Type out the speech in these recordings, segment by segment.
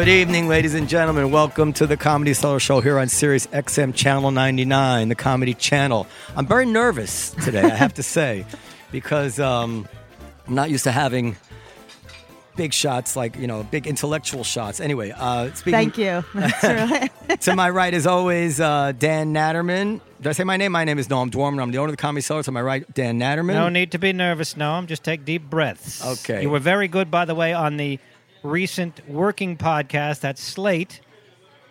Good evening, ladies and gentlemen. Welcome to the Comedy Cellar Show here on Sirius XM Channel 99, the Comedy Channel. I'm very nervous today, I have to say, because um, I'm not used to having big shots like, you know, big intellectual shots. Anyway, uh, speaking Thank you. To my right, as always, uh, Dan Natterman. Did I say my name? My name is Noam Dorman. I'm the owner of the Comedy Cellar. To my right, Dan Natterman. No need to be nervous, Noam. Just take deep breaths. Okay. You were very good, by the way, on the recent working podcast at Slate.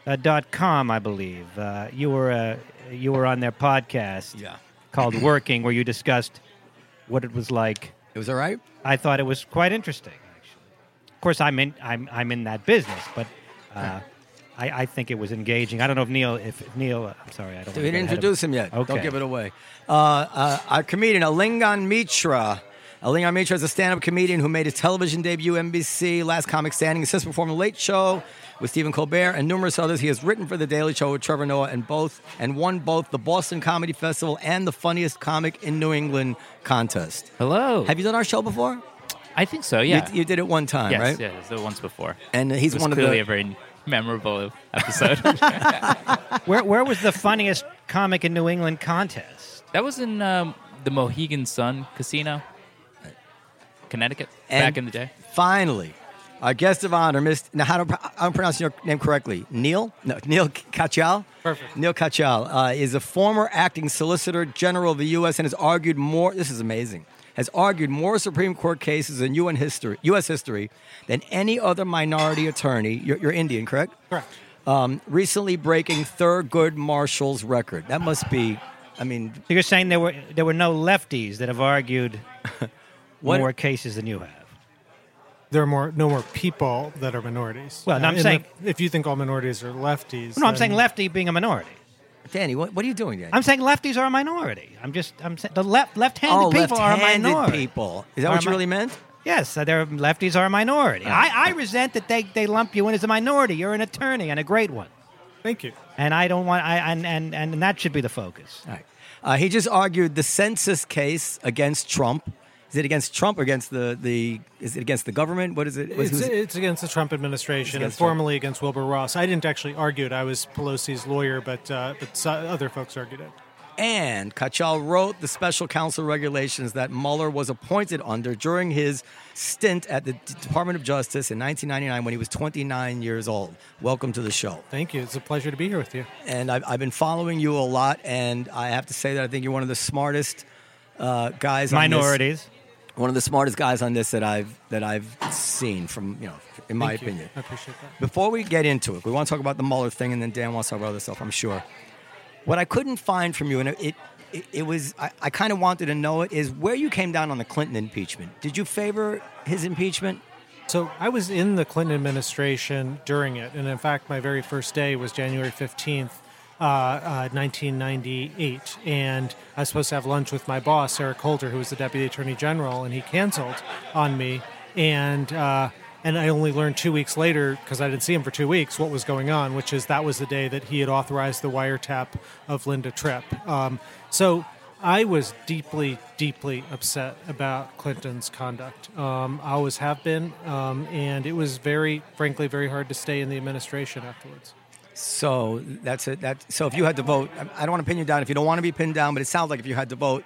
Uh, dot com, I believe. Uh, you were uh, you were on their podcast Yeah. called Working, where you discussed what it was like. It was all right? I thought it was quite interesting. Actually, of course, I'm in I'm I'm in that business, but uh, I, I think it was engaging. I don't know if Neal if, if Neal. uh, I'm sorry, I don't. We didn't get ahead of- introduce him yet. Okay. Don't give it away. Uh, uh, our comedian, Alingon Mitra. Alingon Mitra is a stand-up comedian who made his television debut NBC, Last Comic Standing, assist performed on The Late Show with Stephen Colbert and numerous others. He has written for The Daily Show with Trevor Noah and both and won both the Boston Comedy Festival and the Funniest Comic in New England contest. Hello. Have you done our show before? I think so. You- Yeah. You, did it one time, yes. right? Yeah. It the once before. And he's It was one of clearly the a very memorable episode. Where where was the funniest comic in New England contest? that was in um, the Mohegan Sun Casino, Connecticut, And- back in the day. Finally, our guest of honor, Mr. Now, how do I'm pronouncing your name correctly? Neal? No, Neal Katyal? Perfect. Neal Katyal uh, is a former acting Solicitor General of the U.S. and has argued more. This is amazing. Has argued more Supreme Court cases in UN history, U.S. history than any other minority attorney. You're, you're Indian, correct? Correct. Um, recently breaking Thurgood Marshall's record. That must be. I mean, So you're saying there were there were no lefties that have argued What- more cases than you have? There are more, no more people that are minorities. Well, no, I'm in saying- the- if you think all minorities are lefties, No, I'm then- saying lefty being a minority. Danny, what, what are you doing, Danny? I'm saying lefties are a minority. I'm just I'm saying the left left-handed oh, people are a left-handed minority. people. Is that Are what you mi- really meant? Yes, uh, they're lefties are a minority. I, I resent that they, they lump you in as a minority. You're an attorney and a great one, Thank you. and I don't want I and and, and that should be the focus. All right. Uh, he just argued the census case against Trump. Is it against Trump or against the, the is it against the government? What is it? What's- It's, it's against the Trump administration and against Trump. formally against Wilbur Ross. I didn't actually argue it. I was Pelosi's lawyer, but uh, but other folks argued it. and Katyal wrote the special counsel regulations that Mueller was appointed under during his stint at the Department of Justice in 1999 when he was 29 years old. Welcome to the show. Thank you. It's a pleasure to be here with you. And I've, I've been following you a lot, and I have to say that I think you're one of the smartest uh, guys. on this- Minorities. One of the smartest guys on this that I've that I've seen from you know, in my Thank you. opinion. I appreciate that. Before we get into it, we want to talk about the Mueller thing, and then Dan wants to talk about other stuff. I'm sure. What I couldn't find from you, and it it, it was I, I kind of wanted to know it, is where you came down on the Clinton impeachment. Did you favor his impeachment? So I was in the Clinton administration during it, and in fact, my very first day was January fifteenth, uh, uh, nineteen ninety eight, and I was supposed to have lunch with my boss Eric Holder, who was the Deputy Attorney General, and he canceled on me, and. Uh, and I only learned two weeks later, because I didn't see him for two weeks, what was going on, which is that was the day that he had authorized the wiretap of Linda Tripp. Um, so I was deeply, deeply upset about Clinton's conduct. Um, I always have been, um, and it was very, frankly, very hard to stay in the administration afterwards. So that's it. That so if you had to vote, I don't want to pin you down if you don't want to be pinned down, but it sounds like if you had to vote,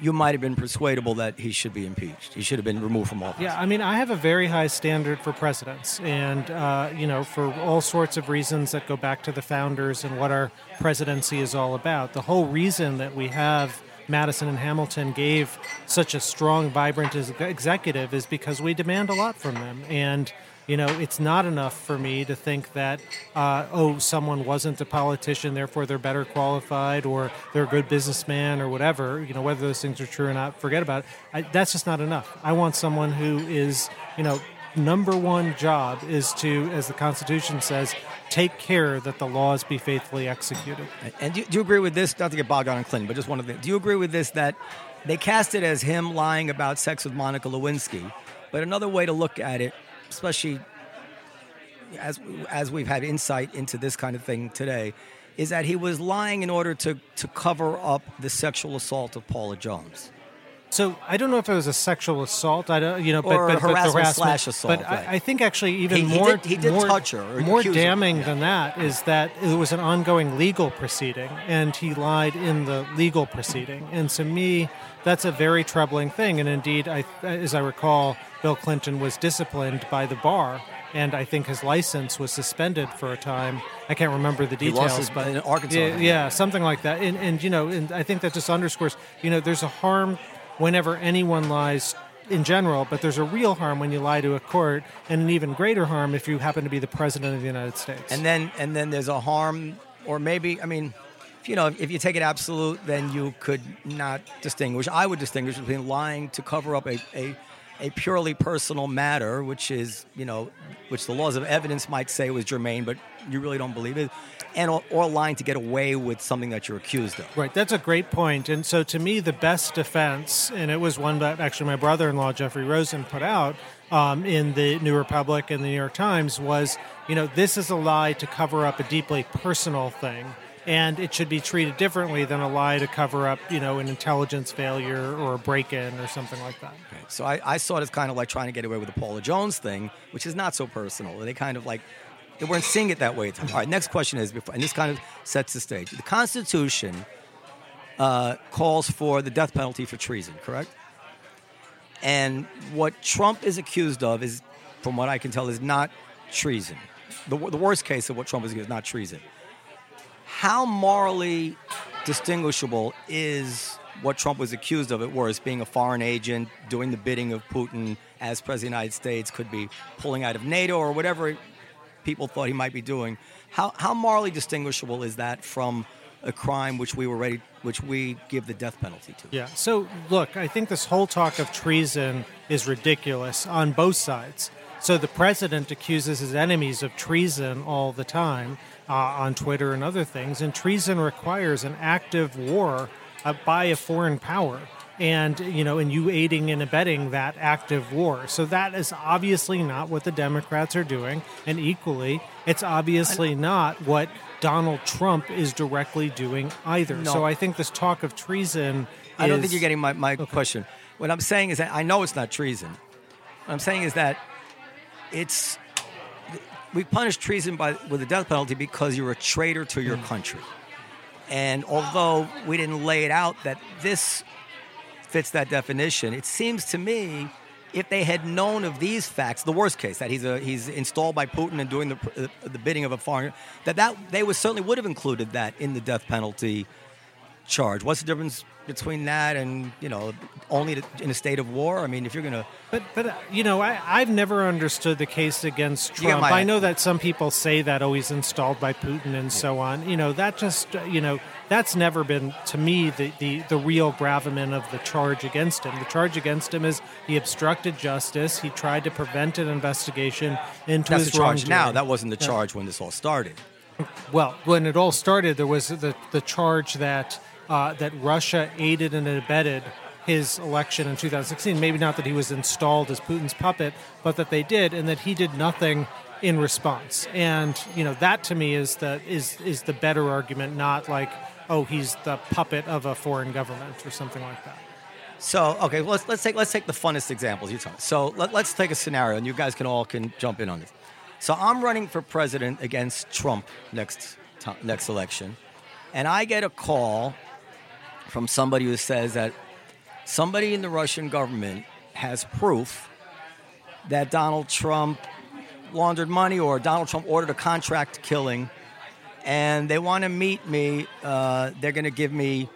you might have been persuadable that he should be impeached. He should have been removed from office. Yeah, I mean, I have a very high standard for presidents, and uh, you know, for all sorts of reasons that go back to the founders and what our presidency is all about. The whole reason that we have Madison and Hamilton gave such a strong, vibrant executive is because we demand a lot from them, and you know, it's not enough for me to think that uh, oh, someone wasn't a politician, therefore they're better qualified, or they're a good businessman, or whatever. You know, whether those things are true or not, forget about it. I, that's just not enough. I want someone who is, you know, number one job is to, as the Constitution says, take care that the laws be faithfully executed. And do you, do you agree with this? Not to get bogged down on Clinton, but just one of the. Do you agree with this that they cast it as him lying about sex with Monica Lewinsky, but another way to look at it, especially as as we've had insight into this kind of thing today, is that he was lying in order to to cover up the sexual assault of Paula Jones. So I don't know if it was a sexual assault. I don't, you know, but, Or but, but harassment harassment slash assault, But right. I, I think actually even He- he more did- he did more, touch her more accuse her, damning yeah. than that is that it was an ongoing legal proceeding, and he lied in the legal proceeding. And to me, that's a very troubling thing. And indeed, I, as I recall, Bill Clinton was disciplined by the bar. And I think his license was suspended for a time. I can't remember the He details, his- but in Arkansas, Yeah, yeah, something like that. And, and you know, and I think that just underscores, you know, there's a harm whenever anyone lies in general, but there's a real harm when you lie to a court, and an even greater harm if you happen to be the president of the United States. And then and then there's a harm, or maybe I mean, if, you know, if you take it absolute, then you could not distinguish. I would distinguish between lying to cover up a, a a purely personal matter, which is you know, which the laws of evidence might say was germane, but you really don't believe it, and or, or lying to get away with something that you're accused of. Right, that's a great point. And so, to me, the best defense, and it was one that actually my brother-in-law Jeffrey Rosen put out um, in the New Republic and the New York Times, was you know this is a lie to cover up a deeply personal thing, and it should be treated differently than a lie to cover up you know an intelligence failure or a break-in or something like that. So I, I saw it as kind of like trying to get away with the Paula Jones thing, which is not so personal. They kind of like they weren't seeing it that way. All right, next question is, and this kind of sets the stage. The Constitution uh, calls for the death penalty for treason, correct? And what Trump is accused of is, from what I can tell, is not treason. The, the worst case of what Trump is accused is not treason. How morally distinguishable is what Trump was accused of at worst, being a foreign agent, doing the bidding of Putin as President of the United States, could be pulling out of NATO or whatever people thought he might be doing. How, how morally distinguishable is that from a crime which we were ready, which we give the death penalty to? Yeah. So, look, I think this whole talk of treason is ridiculous on both sides. So, the president accuses his enemies of treason all the time uh, on Twitter and other things, and treason requires an active war uh, by a foreign power. And you know, and you aiding and abetting that active war. So that is obviously not what the Democrats are doing, and equally, it's obviously not what Donald Trump is directly doing either. No. So I think this talk of treason. I don't think you're getting my, my question. What I'm saying is that I know it's not treason. What I'm saying is that it's we punish treason by with the death penalty because you're a traitor to your mm. country. And although we didn't lay it out that this fits that definition, it seems to me if they had known of these facts, the worst case that he's a, he's installed by Putin and doing the the bidding of a foreign that that they would certainly would have included that in the death penalty charge. What's the difference between that and you know only in a state of war? I mean, if you're gonna But but uh, you know, I, I've never understood the case against Trump. my- I know that some people say that oh he's installed by Putin and so on. You know that just uh, you know that's never been to me the, the, the real gravamen of the charge against him. The charge against him is he obstructed justice. He tried to prevent an investigation into that's his the charge now. That wasn't the charge when this all started. Well, when it all started, there was the, the charge that uh, that Russia aided and abetted his election in 2016. Maybe not that he was installed as Putin's puppet, but that they did, and that he did nothing in response. And you know that to me is the is is the better argument, not like oh he's the puppet of a foreign government or something like that. So okay, let's let's take let's take the funnest examples you talk. So let, let's take a scenario, and you guys can all can jump in on this. So I'm running for president against Trump next next election, and I get a call from somebody who says that somebody in the Russian government has proof that Donald Trump laundered money or Donald Trump ordered a contract killing, and they want to meet me. Uh, they're going to give me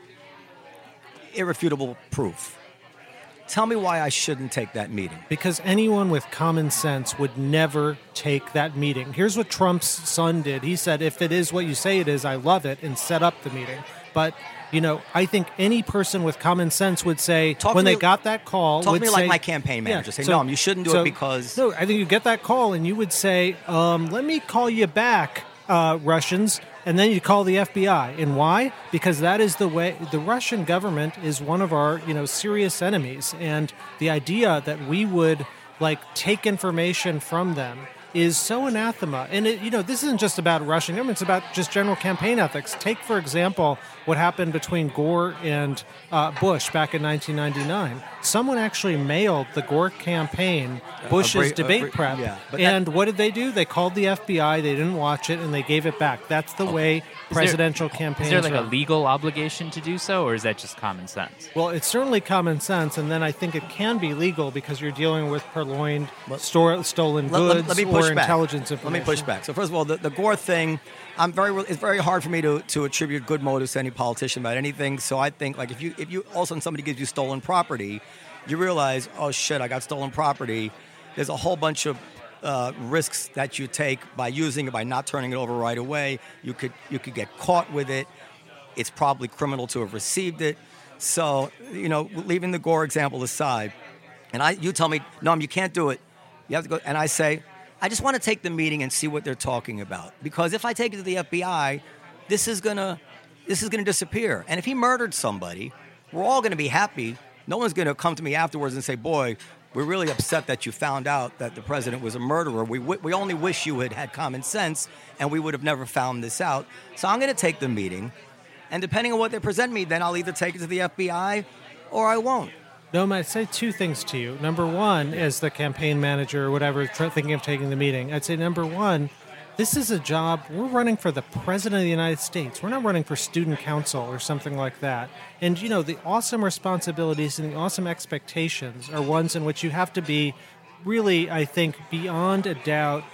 irrefutable proof. Tell me why I shouldn't take that meeting. Because anyone with common sense would never take that meeting. Here's what Trump's son did. He said, if it is what you say it is, I love it, and set up the meeting. But, you know, I think any person with common sense would say, Talk when they me- got that call, talk to would me like my campaign manager. Yeah, Say, "No, you shouldn't do it because-" No, I think you get that call and you would say, um, let me call you back uh, Russians, and then you call the FBI. And why? Because that is the way the Russian government is one of our you know serious enemies, and the idea that we would like take information from them is so anathema. And it, you know, this isn't just about Russian government; it's about just general campaign ethics. Take, for example, what happened between Gore and uh, Bush back in 1999. Someone actually mailed the Gore campaign Bush's debate prep, yeah, that- and what did they do? They called the FBI. They didn't watch it, and they gave it back. That's the way presidential campaigns. Is there like a legal obligation to do so, or is that just common sense? Well, it's certainly common sense, and then I think it can be legal because you're dealing with purloined, store, stolen Let- let- goods let me push or back. intelligence Let me push back. So first of all, the, the Gore thing, I'm very. It's very hard for me to, to attribute good motives to any politician about anything. So I think like if you if you all of a sudden somebody gives you stolen property, you realize oh shit I got stolen property. There's a whole bunch of uh, risks that you take by using it by not turning it over right away. You could you could get caught with it. It's probably criminal to have received it. So you know, leaving the Gore example aside, and I you tell me no, you can't do it. You have to go, and I say, I just want to take the meeting and see what they're talking about. Because if I take it to the FBI, this is gonna, this is gonna disappear. And if he murdered somebody, we're all gonna be happy. No one's gonna come to me afterwards and say, "Boy, we're really upset that you found out that the president was a murderer. We wi- we only wish you had had common sense, and we would have never found this out." So I'm gonna take the meeting, and depending on what they present me, then I'll either take it to the FBI or I won't. No, I'd say two things to you. Number one, as the campaign manager or whatever, thinking of taking the meeting, I'd say number one, this is a job. We're running for the president of the United States. We're not running for student council or something like that. And you know, the awesome responsibilities and the awesome expectations are ones in which you have to be really, I think, beyond a doubt,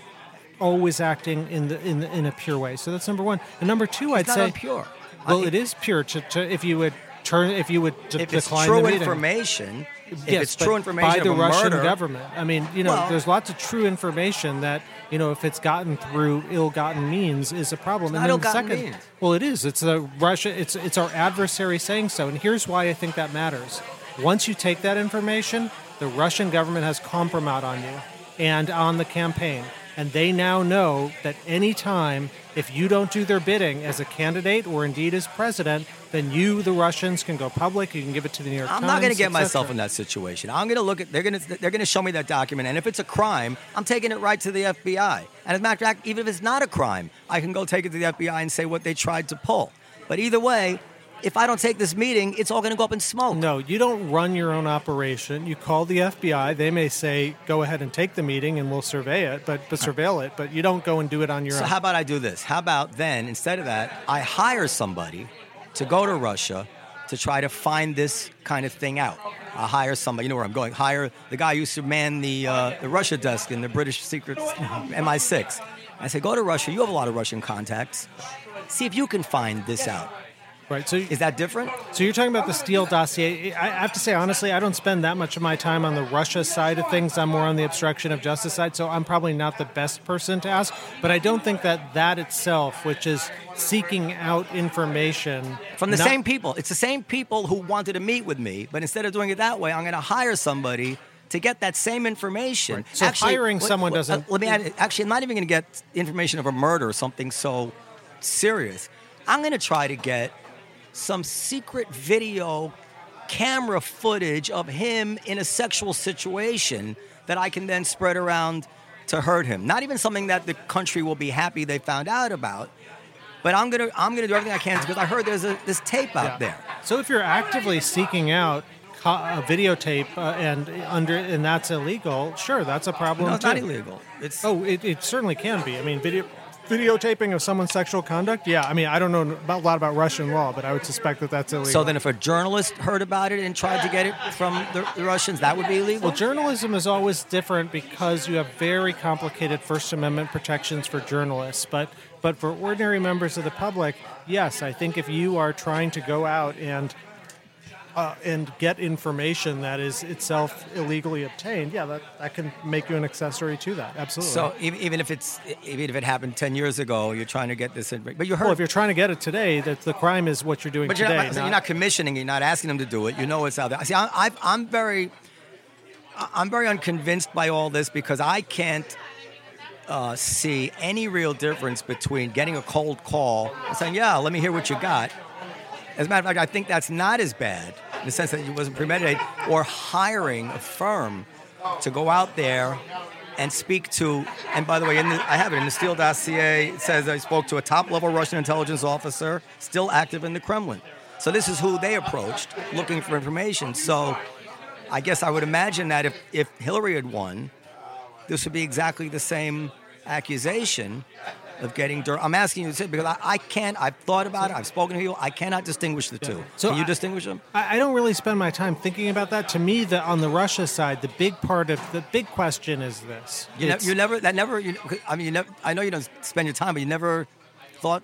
always acting in the in the, in a pure way. So that's number one. And number two, I'd It's not say, impure. well, it is pure. To, to, if you would turn, if you would d- if it's decline true information, if Yes, it's true information by the Russian murder, government. I mean, you know, Well- there's lots of true information that you know if it's gotten through ill-gotten means is a problem. And then ill-gotten second, means. well, it is. It's a Russia. It's it's our adversary saying so, and here's why I think that matters. Once you take that information, the Russian government has compromise on you and on the campaign. And they now know that any time if you don't do their bidding as a candidate or indeed as president, then you, the Russians, can go public. You can give it to the New York I'm Times. not going to get myself in that situation. I'm going to look at they're going to they're going to show me that document, and if it's a crime, I'm taking it right to the FBI. And as a matter of fact, even if it's not a crime, I can go take it to the FBI and say what they tried to pull. But either way, if I don't take this meeting, it's all going to go up in smoke. No, you don't run your own operation. You call the FBI. They may say, "Go ahead and take the meeting, and we'll survey it, but, but surveil it." But you don't go and do it on your So own. So, how about I do this? How about then instead of that, I hire somebody to go to Russia to try to find this kind of thing out. I hire somebody. You know where I'm going. Hire the guy who used to man the uh, the Russia desk in the British Secret MI6. I say, go to Russia. You have a lot of Russian contacts. See if you can find this out. Right. So, Is that different? so you're talking about the Steele dossier. I have to say honestly, I don't spend that much of my time on the Russia side of things. I'm more on the obstruction of justice side. So I'm probably not the best person to ask. But I don't think that that itself, which is seeking out information From the not- same people. It's the same people who wanted to meet with me, but instead of doing it that way, I'm going to hire somebody to get that same information. So hiring someone doesn't- uh, let me add. Actually, I'm not even going to get information of a murder or something so serious. I'm going to try to get some secret video camera footage of him in a sexual situation that I can then spread around to hurt him. Not even something that the country will be happy they found out about. But I'm gonna I'm gonna do everything I can because I heard there's a, this tape out there. So if you're actively seeking out a videotape uh, and under and that's illegal, sure, that's a problem No, it's too. not illegal. It's Oh, it, it certainly can be. I mean, video videotaping of someone's sexual conduct. Yeah, I mean, I don't know about, a lot about Russian law, but I would suspect that that's illegal. so then if a journalist heard about it and tried to get it from the, the Russians, that would be illegal. Well, journalism is always different because you have very complicated First Amendment protections for journalists. But but for ordinary members of the public, yes, I think if you are trying to go out and uh, and get information that is itself illegally obtained, yeah, that, that can make you an accessory to that. Absolutely. So even, even if it's even if it happened ten years ago, you're trying to get this in. But you heard. well, if you're trying to get it today, that the crime is what you're doing but you're today. not, so you're not commissioning. You're not asking them to do it. You know it's out there. See, I, I, I'm very, I'm very unconvinced by all this because I can't. uh, see any real difference between getting a cold call and saying, "Yeah, let me hear what you got." As a matter of fact, I think that's not as bad in the sense that it wasn't premeditated, or hiring a firm to go out there and speak to. And by the way, the, I have it in the Steele dossier. It says I spoke to a top-level Russian intelligence officer still active in the Kremlin. So this is who they approached, looking for information. So I guess I would imagine that if, if Hillary had won, this would be exactly the same accusation of getting dirt. I'm asking you to say because I, I can't. I've thought about it. I've spoken to you. I cannot distinguish the two. So Can you I- distinguish them? I, I don't really spend my time thinking about that. To me, the, on the Russia side, the big part of the big question is this: You, ne- you never. That never. You, I mean, you never. I know you don't spend your time, but you never thought.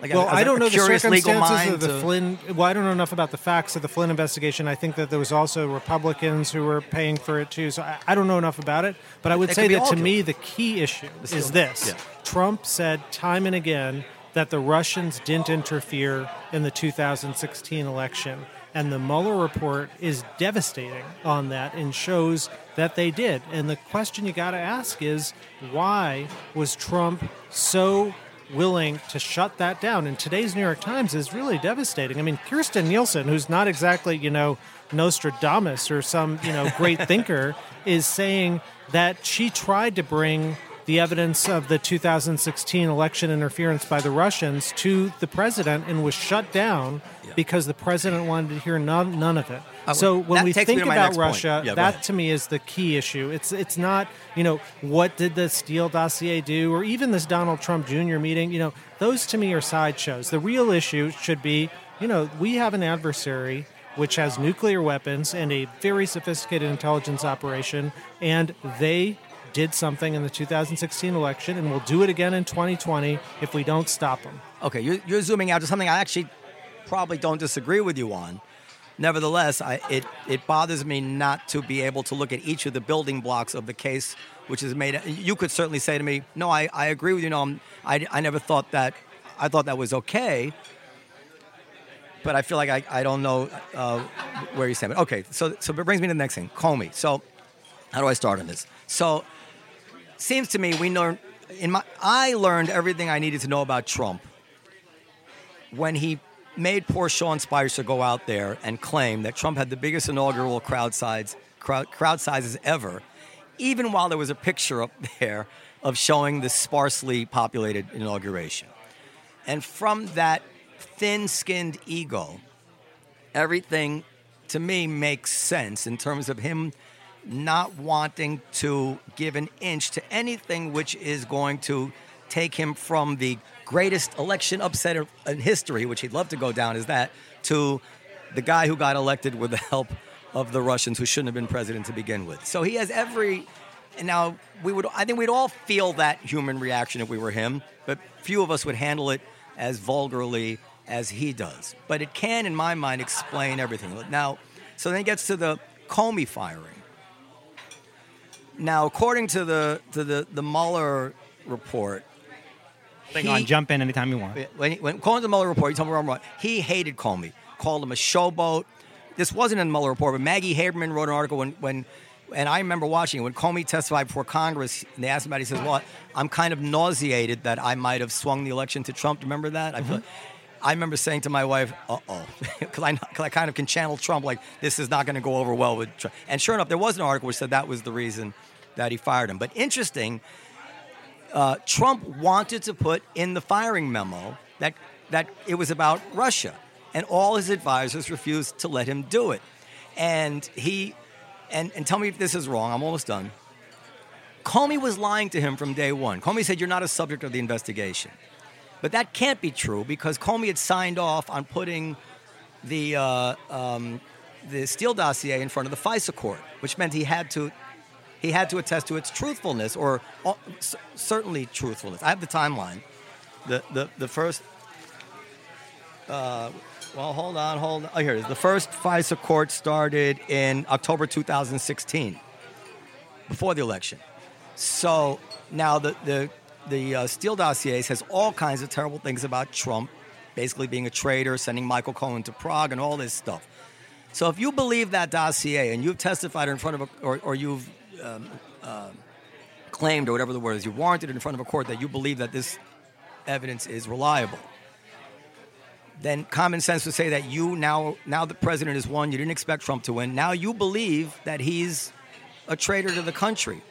Like, Well, I don't know the circumstances of the to- Flynn. Well, I don't know enough about the facts of the Flynn investigation. I think that there was also Republicans who were paying for it too. So I, I don't know enough about it. But I would say that to me, the key issue still- is this: yeah. Trump said time and again that the Russians didn't interfere in the 2016 election. And the Mueller report is devastating on that and shows that they did. And the question you got to ask is why was Trump so willing to shut that down? And today's New York Times is really devastating. I mean, Kirstjen Nielsen, who's not exactly, you know, Nostradamus or some, you know, great thinker, is saying that she tried to bring the evidence of the 2016 election interference by the Russians to the president and was shut down because the president wanted to hear none, none of it. So when that we think about. Russia, Yeah, that to me is the key issue. It's it's not you know what did the Steele dossier do, or even this Donald Trump Jr. meeting. You know those to me are sideshows. The real issue should be you know we have an adversary which has nuclear weapons and a very sophisticated intelligence operation, and they did something in the 2016 election, and will do it again in 2020 if we don't stop them. Okay, you're, you're zooming out to something I actually probably don't disagree with you on. Nevertheless, I, it, it bothers me not to be able to look at each of the building blocks of the case, which is made. You could certainly say to me, "No, I, I agree with you. No, I'm, I, I never thought that. I thought that was okay." But I feel like I, I don't know uh, where you stand. But okay, so so it brings me to the next thing, Comey. So how do I start on this? So seems to me we learned in my I learned everything I needed to know about Trump when he made poor Sean Spicer go out there and claim that Trump had the biggest inaugural crowd size crowd, crowd sizes ever, even while there was a picture up there of showing the sparsely populated inauguration. And from that thin-skinned ego, everything to me makes sense in terms of him not wanting to give an inch to anything which is going to take him from the greatest election upset in history, which he'd love to go down as that, to the guy who got elected with the help of the Russians who shouldn't have been president to begin with. So he has every now we would I think we'd all feel that human reaction if we were him, but few of us would handle it as vulgarly as he does. But it can in my mind explain everything. Now, so then it gets to the Comey firing. Now, according to the to the the Mueller report, he- on, jump in anytime you want. when, when to the Mueller report, you tell me where I'm wrong. He hated Comey, called him a showboat. This wasn't in the Mueller report, but Maggie Haberman wrote an article when, when and I remember watching it when Comey testified before Congress. And they asked him about. it, He says, "Well, I'm kind of nauseated that I might have swung the election to Trump." Do you remember that? I feel. I remember saying to my wife, "Uh oh," because I, I kind of can channel Trump like this is not going to go over well with Trump. And sure enough, there was an article which said that was the reason that he fired him. But interesting, uh, Trump wanted to put in the firing memo that that it was about Russia, and all his advisors refused to let him do it. And he, and, and tell me if this is wrong. I'm almost done. Comey was lying to him from day one. Comey said, "You're not a subject of the investigation," but that can't be true because Comey had signed off on putting the uh, um, the Steele dossier in front of the FISA court, which meant he had to he had to attest to its truthfulness or uh, certainly truthfulness. I have the timeline. The the the first. Uh, well, hold on, hold on. Oh, here it is. The first FISA court started in October 2016, before the election. So now the the the uh, Steele dossier says all kinds of terrible things about Trump, basically being a traitor, sending Michael Cohen to Prague, and all this stuff. So if you believe that dossier and you've testified in front of a, or, or you've um, um, claimed, or whatever the word is, you warranted in front of a court that you believe that this evidence is reliable. Then common sense would say that you now, now the president is won. You didn't expect Trump to win. Now you believe that he's a traitor to the country.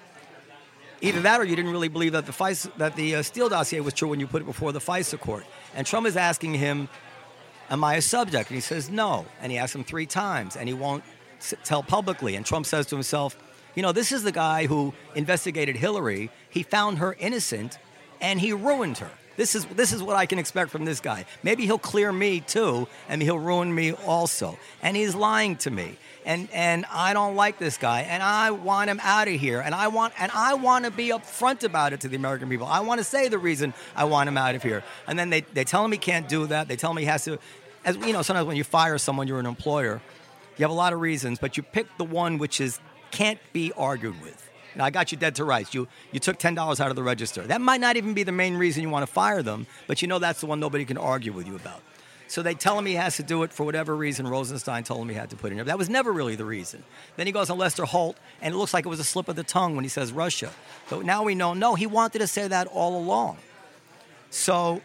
Either that, or you didn't really believe that the FISA, that the uh, Steele dossier was true when you put it before the FISA court. And Trump is asking him, "Am I a subject?" And he says, "No." And he asks him three times, and he won't s- tell publicly. And Trump says to himself, "You know, this is the guy who investigated Hillary. He found her innocent, and he ruined her. This is this is what I can expect from this guy. Maybe he'll clear me too, and he'll ruin me also. And he's lying to me." And, and I don't like this guy, and I want him out of here, and I want and I want to be upfront about it to the American people. I want to say the reason I want him out of here, and then they, they tell him he can't do that. They tell him he has to, as you know, sometimes when you fire someone, you're an employer, you have a lot of reasons, but you pick the one which is can't be argued with. Now, I got you dead to rights. You you took ten dollars out of the register. That might not even be the main reason you want to fire them, but you know that's the one nobody can argue with you about. So they tell him he has to do it for whatever reason Rosenstein told him he had to put in there. That was never really the reason. Then he goes on Lester Holt, and it looks like it was a slip of the tongue when he says Russia. But now we know, no, he wanted to say that all along. So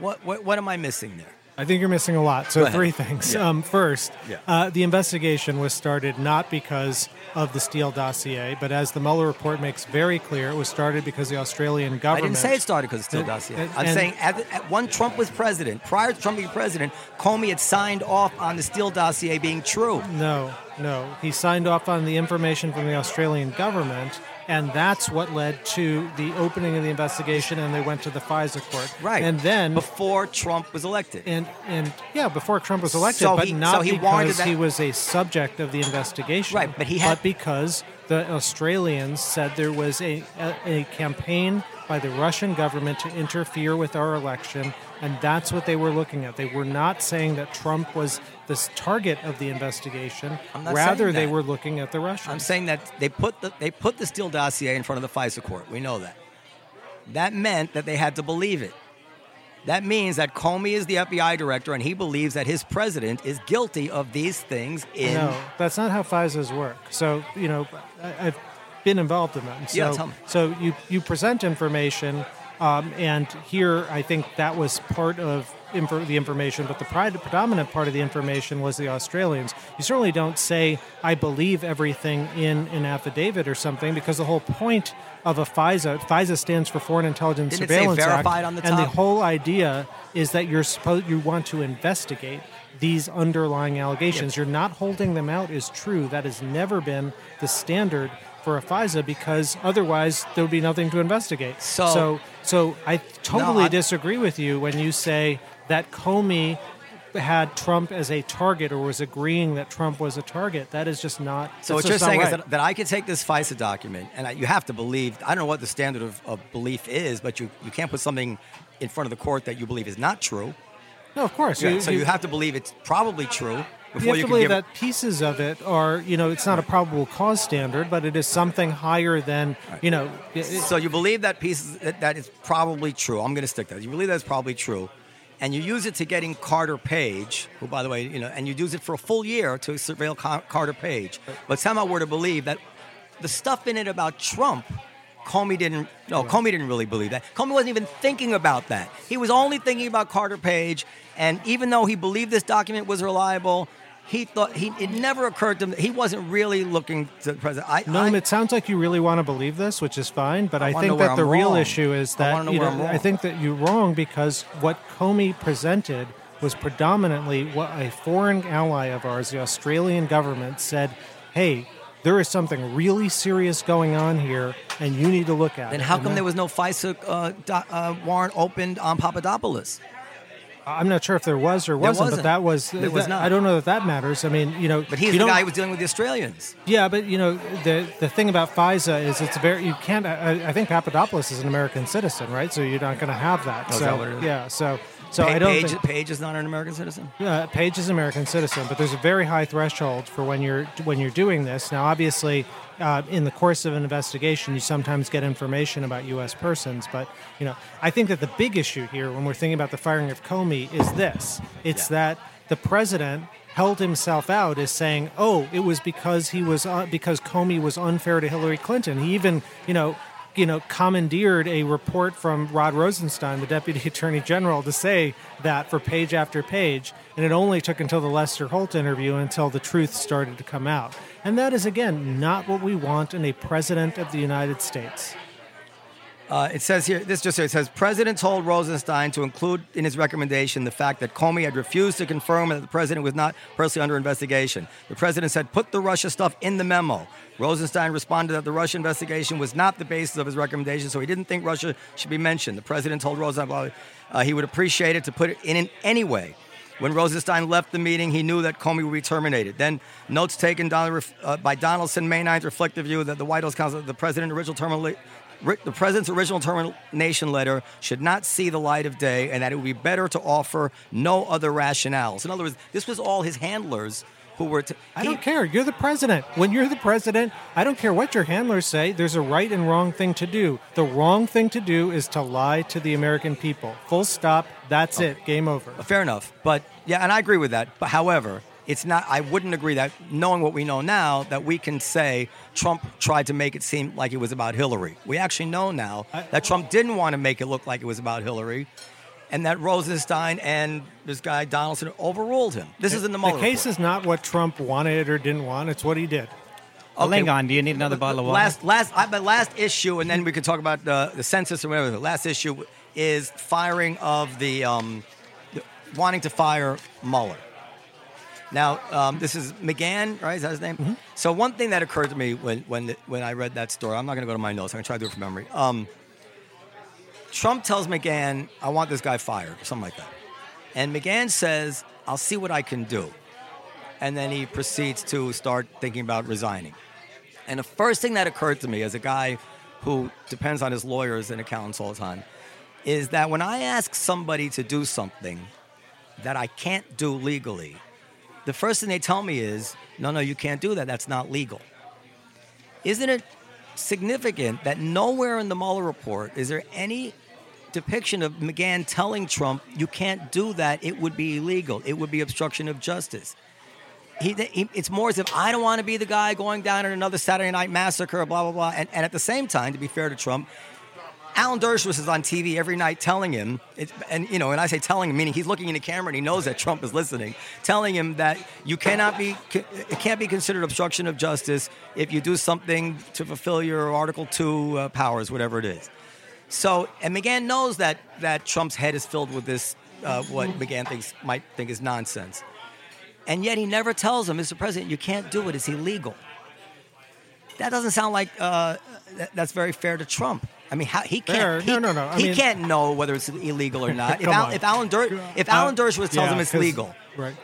what, what, what am I missing there? I think you're missing a lot. So three things. Yeah. Um, first, Yeah. uh, the investigation was started not because of the Steele dossier, but as the Mueller report makes very clear, it was started because the Australian government. I didn't say it started because of the Steele dossier. And, I'm and- saying at, at when Trump was president, prior to Trump being president, Comey had signed off on the Steele dossier being true. No, no. He signed off on the information from the Australian government, and that's what led to the opening of the investigation, and they went to the FISA court. Right. And then before Trump was elected. and and yeah, before Trump was elected, So but he- not so he because he was a subject of the investigation. Right, but he had- but because the Australians said there was a, a, a campaign by the Russian government to interfere with our election, and that's what they were looking at. They were not saying that Trump was this target of the investigation. Rather, they were looking at the Russians. I'm saying that they put the they put the Steele dossier in front of the FISA court. We know that. That meant that they had to believe it. That means that Comey is the FBI director and he believes that his president is guilty of these things in No, that's not how FISAs work. So, you know, I, I've been involved in them. So, Yeah, tell me. so you, you present information, um, and here I think that was part of the information, but the predominant part of the information was the Australians. You certainly don't say, I believe everything in an affidavit or something, because the whole point of a FISA, FISA stands for Foreign Intelligence Didn't Surveillance Act, the and the whole idea is that you're supposed you want to investigate these underlying allegations. You're not holding them out is true. That has never been the standard for a FISA because otherwise there would be nothing to investigate. So- so, so I totally I- disagree with you when you say that Comey had Trump as a target or was agreeing that Trump was a target. That is just not. So what you're saying is that, that I could take this FISA document, and I, you have to believe. I don't know what the standard of, of belief is, but you, you can't put something in front of the court that you believe is not true. no, of course. Yeah, so you have to believe it's probably true You before have you, to can believe that pieces of it are, you know, it's not a probable cause standard, but it is something higher than, you know, it- So you believe that pieces that, that is probably true. I'm going to stick that. You believe that's probably true, and you use it to getting Carter Page, who, by the way, you know, and you use it for a full year to surveil Carter Page. But somehow we're to believe that the stuff in it about Trump. Comey didn't. No, Comey didn't really believe that. Comey wasn't even thinking about that. He was only thinking about Carter Page, and even though he believed this document was reliable, he thought he. It never occurred to him that he wasn't really looking to the president. I, Noam, I, it sounds like you really want to believe this, which is fine, but I I, think that the I'm real wrong. issue is that know you know. I think that you're wrong because what Comey presented was predominantly what a foreign ally of ours, the Australian government, said, "Hey, there is something really serious going on here, and you need to look at Then it." how And come that- there was no FISA uh, do, uh, warrant opened on Papadopoulos? I'm not sure if there was or wasn't, wasn't. but that was. There was that- not. I don't know that that matters. I mean, you know, But he's the guy who was dealing with the Australians. Yeah, but you know the the thing about FISA is it's very you can't. I, I think Papadopoulos is an American citizen, right? So you're not going to have that. Oh, so that what it is? yeah, so so Pa- I don't Page, think Page is not an American citizen. uh, Page is an American citizen, but there's a very high threshold for when you're when you're doing this. Now, obviously, uh, in the course of an investigation, you sometimes get information about U.S. persons, but you know, I think that the big issue here, when we're thinking about the firing of Comey, is this: it's Yeah. that the president held himself out as saying, "Oh, it was because he was uh, because Comey was unfair to Hillary Clinton." He even, you know. You know, commandeered a report from Rod Rosenstein, the Deputy Attorney General, to say that for page after page. And it only took until the Lester Holt interview until the truth started to come out. And that is, again, not what we want in a president of the United States. Uh, it says here, this just says, it says, President told Rosenstein to include in his recommendation the fact that Comey had refused to confirm that the president was not personally under investigation. The president said, put the Russia stuff in the memo. Rosenstein responded that the Russia investigation was not the basis of his recommendation, so he didn't think Russia should be mentioned. The president told Rosenstein uh, he would appreciate it to put it in in any way. When Rosenstein left the meeting, he knew that Comey would be terminated. Then, notes taken uh, by Donaldson May 9th reflect the view that the White House counsel, the president, original termination the president's original termination letter should not see the light of day and that it would be better to offer no other rationales. In other words, this was all his handlers who were. T- I don't care. You're the president. When you're the president, I don't care what your handlers say. There's a right and wrong thing to do. The wrong thing to do is to lie to the American people. Full stop. That's oh. it. Game over. Fair enough. But yeah, and I agree with that. But however, it's not i wouldn't agree that knowing what we know now that we can say trump tried to make it seem like it was about hillary we actually know now that trump didn't want to make it look like it was about hillary and that rosenstein and this guy donaldson overruled him this is in the Mueller the case report. is not what trump wanted or didn't want it's what he did Okay. Hang on. Do you need another bottle of water? Last, last, I, but last issue, and then we can talk about the, the census or whatever. The last issue is firing of the, um, the wanting to fire Mueller. Now, um, this is McGahn, right? Is that his name? Mm-hmm. So one thing that occurred to me when when when I read that story, I'm not going to go to my notes. I'm going to try to do it from memory. Um, Trump tells McGahn, "I want this guy fired," or something like that, and McGahn says, "I'll see what I can do," and then he proceeds to start thinking about resigning. And the first thing that occurred to me as a guy who depends on his lawyers and accountants all the time is that when I ask somebody to do something that I can't do legally the first thing they tell me is, no, no, you can't do that. That's not legal. Isn't it significant that nowhere in the Mueller report is there any depiction of McGahn telling Trump, you can't do that, it would be illegal, it would be obstruction of justice? He, he, it's more as if I don't want to be the guy going down in another Saturday night massacre, blah, blah, blah. And, and at the same time, to be fair to Trump, Alan Dershowitz is on TV every night telling him, it, and you know, and I say telling him, meaning he's looking in the camera and he knows that Trump is listening, telling him that you cannot be, it can't be considered obstruction of justice if you do something to fulfill your Article Two uh, powers, whatever it is. So, and McGahn knows that that Trump's head is filled with this, uh, what McGahn thinks might think is nonsense, and yet he never tells him, Mr. President, you can't do it; it's illegal. That doesn't sound like uh, that's very fair to Trump. I mean, how, he can't. He, no, no, no. I he mean, can't know whether it's illegal or not. if, Al, if, Alan Dur- if Alan Dershowitz tells yeah, him it's legal, right?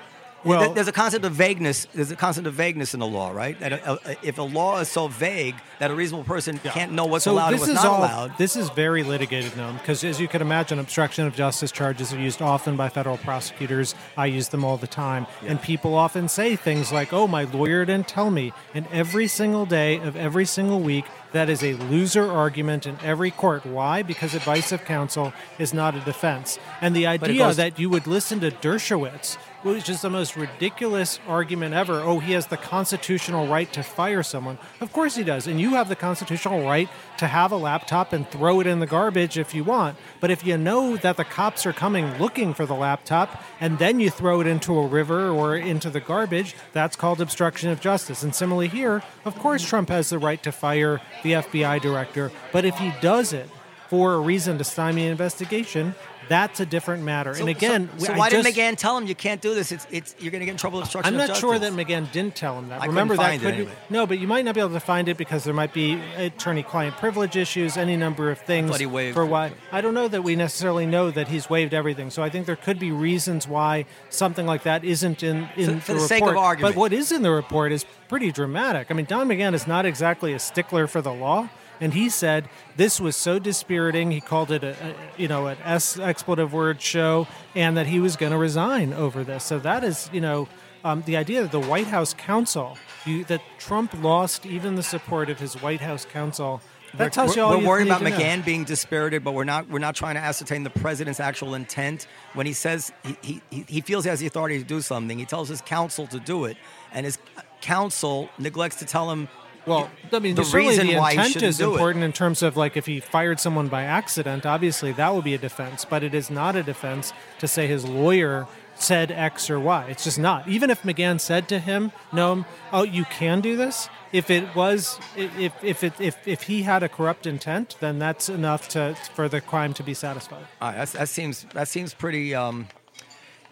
Well, there's a concept of vagueness. There's a concept of vagueness in the law, right? That a, a, if a law is so vague that a reasonable person yeah. can't know what's so allowed this and what's is not all, allowed. This is very litigated now because, as you can imagine, obstruction of justice charges are used often by federal prosecutors. I use them all the time, yeah. and people often say things like, "Oh, my lawyer didn't tell me." And every single day of every single week, that is a loser argument in every court. Why? Because advice of counsel is not a defense. And the idea goes- that you would listen to Dershowitz which is the most ridiculous argument ever. Oh, he has the constitutional right to fire someone. Of course he does. And you have the constitutional right to have a laptop and throw it in the garbage if you want. But if you know that the cops are coming looking for the laptop and then you throw it into a river or into the garbage, that's called obstruction of justice. And similarly here, of course Trump has the right to fire the FBI director. But if he does it for a reason to stymie an investigation, that's a different matter. So, and again, so, so why just, didn't McGahn tell him you can't do this? It's, it's you're going to get in trouble with obstruction. I'm not sure that McGahn didn't tell him that. I Remember that could anyway. be, no, but you might not be able to find it because there might be attorney-client privilege issues, any number of things for why. I don't know that we necessarily know that he's waived everything. So I think there could be reasons why something like that isn't in in for, for the, the report. of argument. But what is in the report is pretty dramatic. I mean, Don McGahn is not exactly a stickler for the law and he said this was so dispiriting. He called it a, a you know an S expletive word show, and that he was going to resign over this. So that is you know um, the idea that the White House counsel, you, that Trump lost even the support of his White House counsel. That tells you all we're you about to know. Being dispirited, but we're not. We're not trying to ascertain the president's actual intent when he says he, he, he feels he has the authority to do something. He tells his counsel to do it, and his counsel neglects to tell him Well, I mean, the reason the why intent is important in terms of like if he fired someone by accident, obviously that would be a defense. But it is not a defense to say his lawyer said X or Y. It's just not. Even if McGahn said to him, "No, oh, you can do this." If it was, if if it, if if he had a corrupt intent, then that's enough to for the crime to be satisfied. All right, that's, that seems that seems pretty. Um,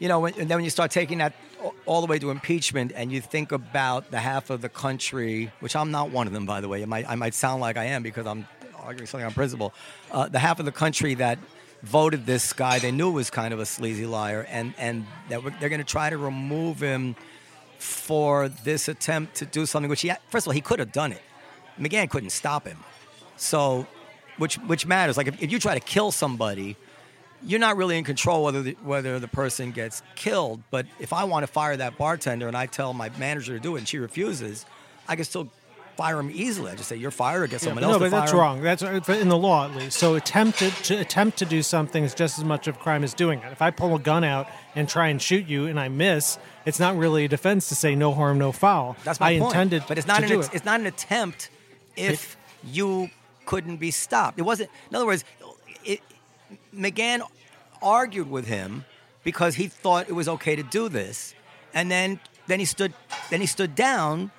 you know, when, and then when you start taking that all the way to impeachment, and you think about the half of the country, which I'm not one of them, by the way. Might, I might sound like I am because I'm arguing something on principle. Uh, the half of the country that voted this guy, they knew was kind of a sleazy liar, and and that they're going to try to remove him for this attempt to do something which he first of all he could have done it. McGahn couldn't stop him. So, which which matters? Like if, if you try to kill somebody, you're not really in control whether the, whether the person gets killed. But if I want to fire that bartender and I tell my manager to do it and she refuses, I can still fire him easily. I just say you're fired or get someone else no, but that's him. wrong. That's uh, in the law at least. So attempted to attempt to do something is just as much of a crime as doing it. If I pull a gun out and try and shoot you and I miss, it's not really a defense to say no harm, no foul. That's my I point. intended, but it's not to an it. it's not an attempt if you couldn't be stopped. It wasn't. In other words, it, McGahn argued with him because he thought it was okay to do this, and then then he stood then he stood down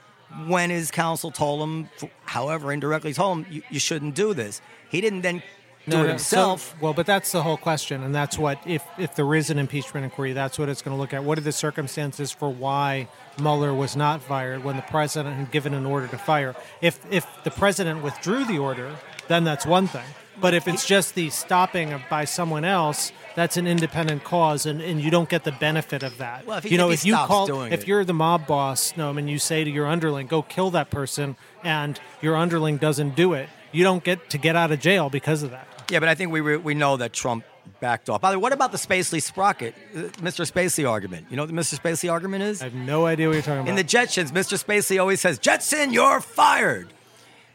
when his counsel told him, however indirectly told him, you, you shouldn't do this. He didn't then do it so- himself. well, but that's the whole question, and that's what if if there is an impeachment inquiry, that's what it's going to look at. What are the circumstances for why Mueller was not fired when the president had given an order to fire? If if the president withdrew the order, then that's one thing. But if it's just the stopping of by someone else, that's an independent cause, and, and you don't get the benefit of that. Well, if he- you know, if, if you call, if it. you're the mob boss, no, and you say to your underling, "Go kill that person," and your underling doesn't do it, you don't get to get out of jail because of that. Yeah, but I think we re- we know that Trump backed off. By the way, what about the Spacely Sprocket, uh, Mr. Spacely argument? You know what the Mr. Spacely argument is? I have no idea what you're talking about. In the Jetsons, Mr. Spacely always says, Jetson, you're fired.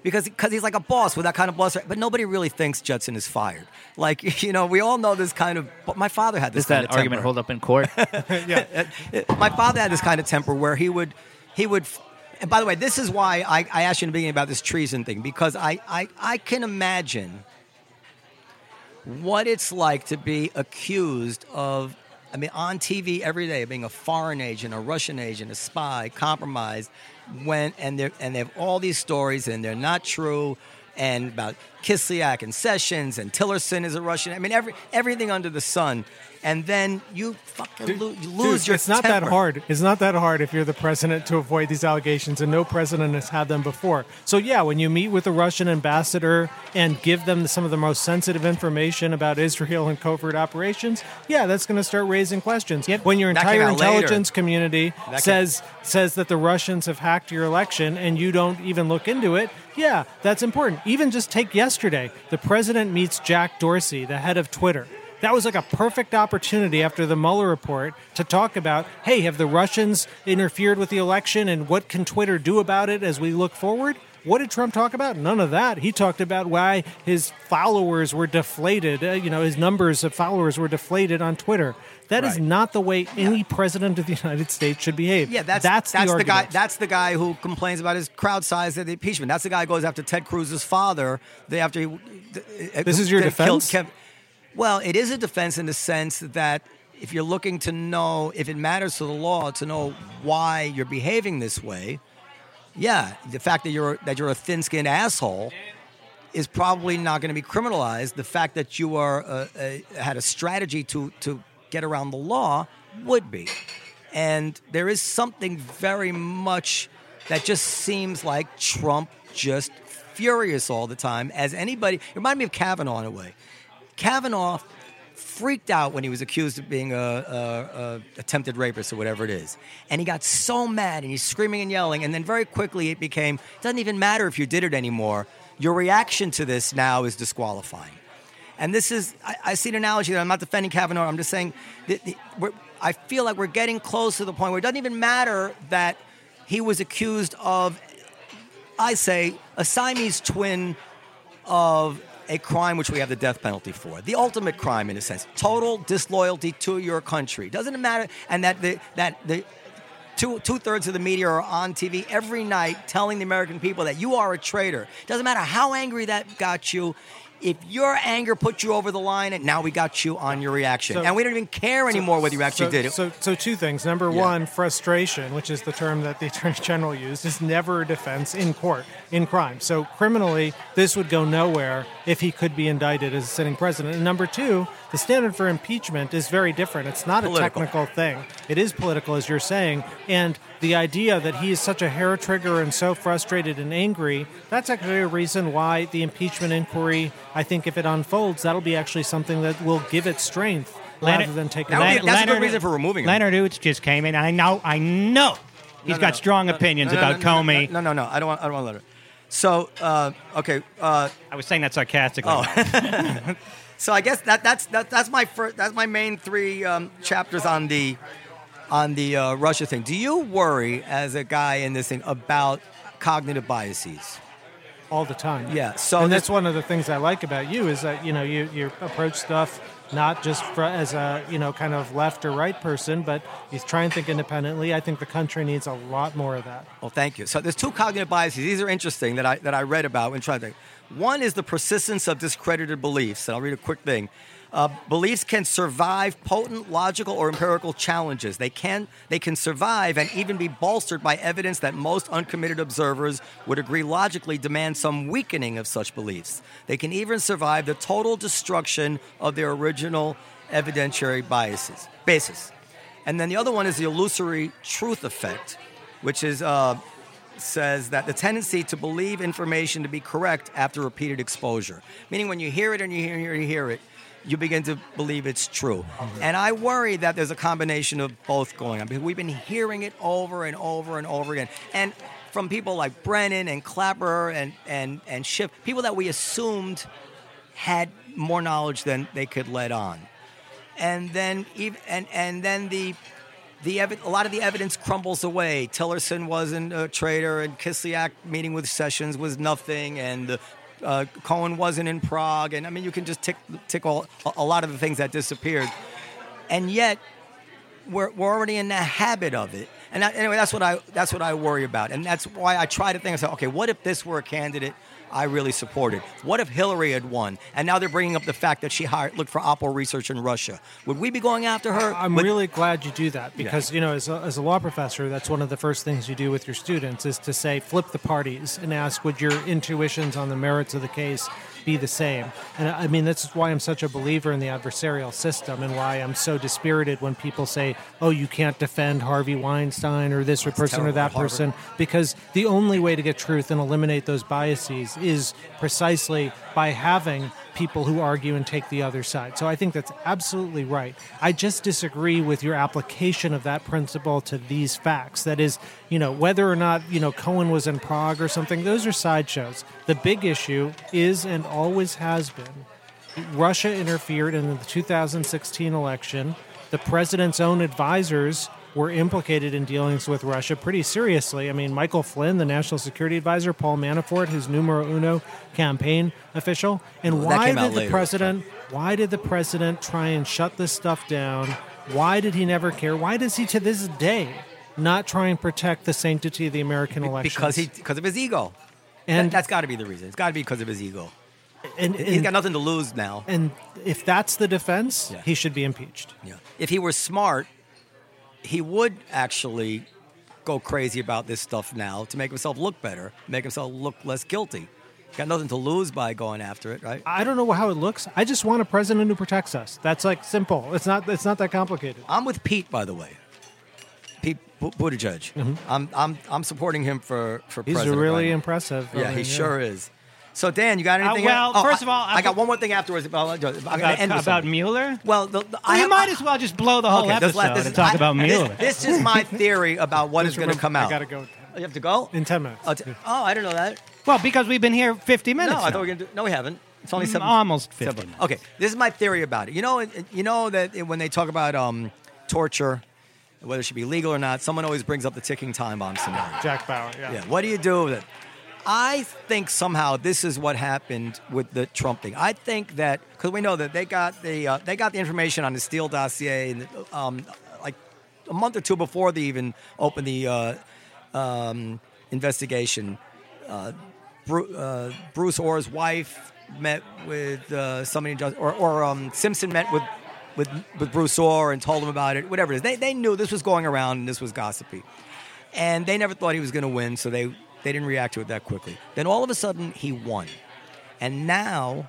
Because because he's like a boss with that kind of boss. But nobody really thinks Jetson is fired. Like, you know, we all know this kind of. But my father had this Does kind that of argument temper. hold up in court? Yeah, my father had this kind of temper where he would, he would. And by the way, this is why I, I asked you in the beginning about this treason thing because I, I, I can imagine what it's like to be accused of. I mean, on TV every day, being a foreign agent, a Russian agent, a spy, compromised, when and they and they have all these stories and they're not true, and about Kislyak and Sessions and Tillerson is a Russian. I mean, every everything under the sun, and then you fucking lo- you lose Dude, your. it's not that hard. It's not that hard if you're the president to avoid these allegations, and no president has had them before. So yeah, when you meet with the Russian ambassador and give them some of the most sensitive information about Israel and covert operations, yeah, that's going to start raising questions. When your entire out later. intelligence community That says says that the Russians have hacked your election and you don't even look into it, yeah, that's important. Even just take yesterday, the president meets Jack Dorsey, the head of Twitter. That was like a perfect opportunity after the Mueller report to talk about, hey, have the Russians interfered with the election and what can Twitter do about it as we look forward? What did Trump talk about? None of that. He talked about why his followers were deflated. Uh, you know, his numbers of followers were deflated on Twitter. That is Right. not the way any president of the United States should behave. Yeah, that's that's, that's, the, the, guy. That's the guy who complains about his crowd size at the impeachment. That's the guy who goes after Ted Cruz's father. They after he, This is your defense? Well, it is a defense in the sense that if you're looking to know if it matters to the law to know why you're behaving this way, yeah, the fact that you're that you're a thin-skinned asshole is probably not going to be criminalized. The fact that you are uh, uh, had a strategy to to get around the law would be, and there is something very much that just seems like Trump just furious all the time. As anybody, it reminded me of Kavanaugh in a way. Kavanaugh freaked out when he was accused of being a, a, a attempted rapist or whatever it is, and he got so mad and he's screaming and yelling, and then very quickly it became doesn't even matter if you did it anymore. Your reaction to this now is disqualifying. And this is, I, I see an analogy that I'm not defending Kavanaugh. I'm just saying that the, I feel like we're getting close to the point where it doesn't even matter that he was accused of, I say, a Siamese twin of a crime which we have the death penalty for. The ultimate crime, in a sense, total disloyalty to your country. Doesn't it matter? And that the that the two two thirds of the media are on TV every night telling the American people that you are a traitor. Doesn't matter how angry that got you. If your anger put you over the line, and now we got you on your reaction, So- and we don't even care anymore whether you actually so, did it. So, so two things. Number Yeah. one, frustration, which is the term that the attorney general used, is never a defense in court in crime. So criminally, this would go nowhere if he could be indicted as a sitting president. And number two, the standard for impeachment is very different. It's not a technical thing. It is political, as you're saying, and the idea that he is such a hair trigger and so frustrated and angry, that's actually a reason why the impeachment inquiry, I think if it unfolds, that'll be actually something that will give it strength rather Leonard- than take That would it be- that's a good reason for removing him. Leonard Ouzts just came in. I know, I know. He's No, got no, strong no, opinions no, no, about no, no, Comey. No, no, no. I don't want. I don't want to let her. So, uh, okay. Uh, I was saying that sarcastically. Oh. so I guess that that's that, that's my first. That's my main three um, chapters on the on the uh, Russia thing. Do you worry as a guy in this thing about cognitive biases? all the time. Yeah, so and that's one of the things I like about you is that you know you you approach stuff not just fr- as a you know kind of left or right person, but you try and think independently. I think the country needs a lot more of that. Well, thank you. So there's two cognitive biases. These are interesting that I that I read about when trying to. One is the persistence of discredited beliefs, and I'll read a quick thing. Uh, beliefs can survive potent logical or empirical challenges. They can they can survive and even be bolstered by evidence that most uncommitted observers would agree logically demand some weakening of such beliefs. They can even survive the total destruction of their original evidentiary biases basis. And then the other one is the illusory truth effect, which is uh, says that the tendency to believe information to be correct after repeated exposure. Meaning, when you hear it and you hear it and you hear it, you begin to believe it's true. And I worry that there's a combination of both going on because we've been hearing it over and over and over again. And from people like Brennan and Clapper and, and, and Schiff, people that we assumed had more knowledge than they could let on and then even and and then the the evi- a lot of the evidence crumbles away. Tillerson wasn't a traitor, and Kislyak meeting with Sessions was nothing, and uh, Cohen wasn't in Prague, and I mean you can just tick tick all, a, lot of the things that disappeared, and yet we're, we're already in the habit of it. And anyway, that's what I that's what I worry about, and that's why I try to think. I say, okay, what if this were a candidate I really supported? What if Hillary had won, and now they're bringing up the fact that she hired looked for Oppo research in Russia? Would we be going after her? I'm Would- really glad you do that because you know, as a, as a law professor, that's one of the first things you do with your students is to say flip the parties and ask would your intuitions on the merits of the case be the same. And I mean that's why I'm such a believer in the adversarial system and why I'm so dispirited when people say, "Oh, you can't defend Harvey Weinstein or this or person or that person," because the only way to get truth and eliminate those biases is precisely by having people who argue and take the other side. So I think that's absolutely right. I just disagree with your application of that principle to these facts. That is, you know, whether or not, you know, Cohen was in Prague or something, those are sideshows. The big issue is and always has been Russia interfered in the 2016 election. The president's own advisors were implicated in dealings with Russia pretty seriously. I mean, Michael Flynn, the national security advisor, Paul Manafort, his numero uno campaign official. And Well, why did the later. president? Why did the president try and shut this stuff down? Why did he never care? Why does he to this day not try and protect the sanctity of the American election? because he because of his ego. and And that's got to be the reason. It's got to be because of his ego. and, he's got nothing to lose now. and if that's the defense, Yeah. he should be impeached. Yeah. If he were smart, he would actually go crazy about this stuff now to make himself look better, make himself look less guilty. Got nothing to lose by going after it, right? I don't know how it looks. I just want a president who protects us. That's like simple. It's not. It's not that complicated. I'm with Pete, by the way. Pete Bu- Buttigieg. I'm, I'm, I'm supporting him for, for Mm-hmm. He's president. really right impressive. I Yeah, mean, he sure is. So, Dan, you got Uh, anything? well, else? first I- of all, I, I- got one more thing afterwards. About, I'm gonna about end about. Mueller? Well, the, the, Well, I you have- might I- as well just blow the whole Okay, episode this and is- talk I- about Mueller. This, this is my theory about what is going to come I out. gotta go. You have to go In ten minutes. Oh, t- oh, I do not know that. well, because we've been here 50 minutes. No, I thought we were going to do. No, we haven't. It's only Mm, seven. almost 50 seven. minutes. Okay, this is my theory about it. You know, you know that when they talk about um, torture, whether it should be legal or not, someone always brings up the ticking time bomb scenario. Jack Bauer. Yeah. Yeah. What do you do with it? I think somehow this is what happened with the Trump thing. I think that because we know that they got the uh, they got the information on the Steele dossier and um, like a month or two before they even opened the uh, um, investigation. Uh, Bru- uh, Bruce Ohr's wife met with uh, somebody, or, or um, Simpson met with, with with Bruce Orr and told him about it. Whatever it is, they they knew this was going around and this was gossipy, and they never thought he was going to win, so they they didn't react to it that quickly. Then all of a sudden he won, and now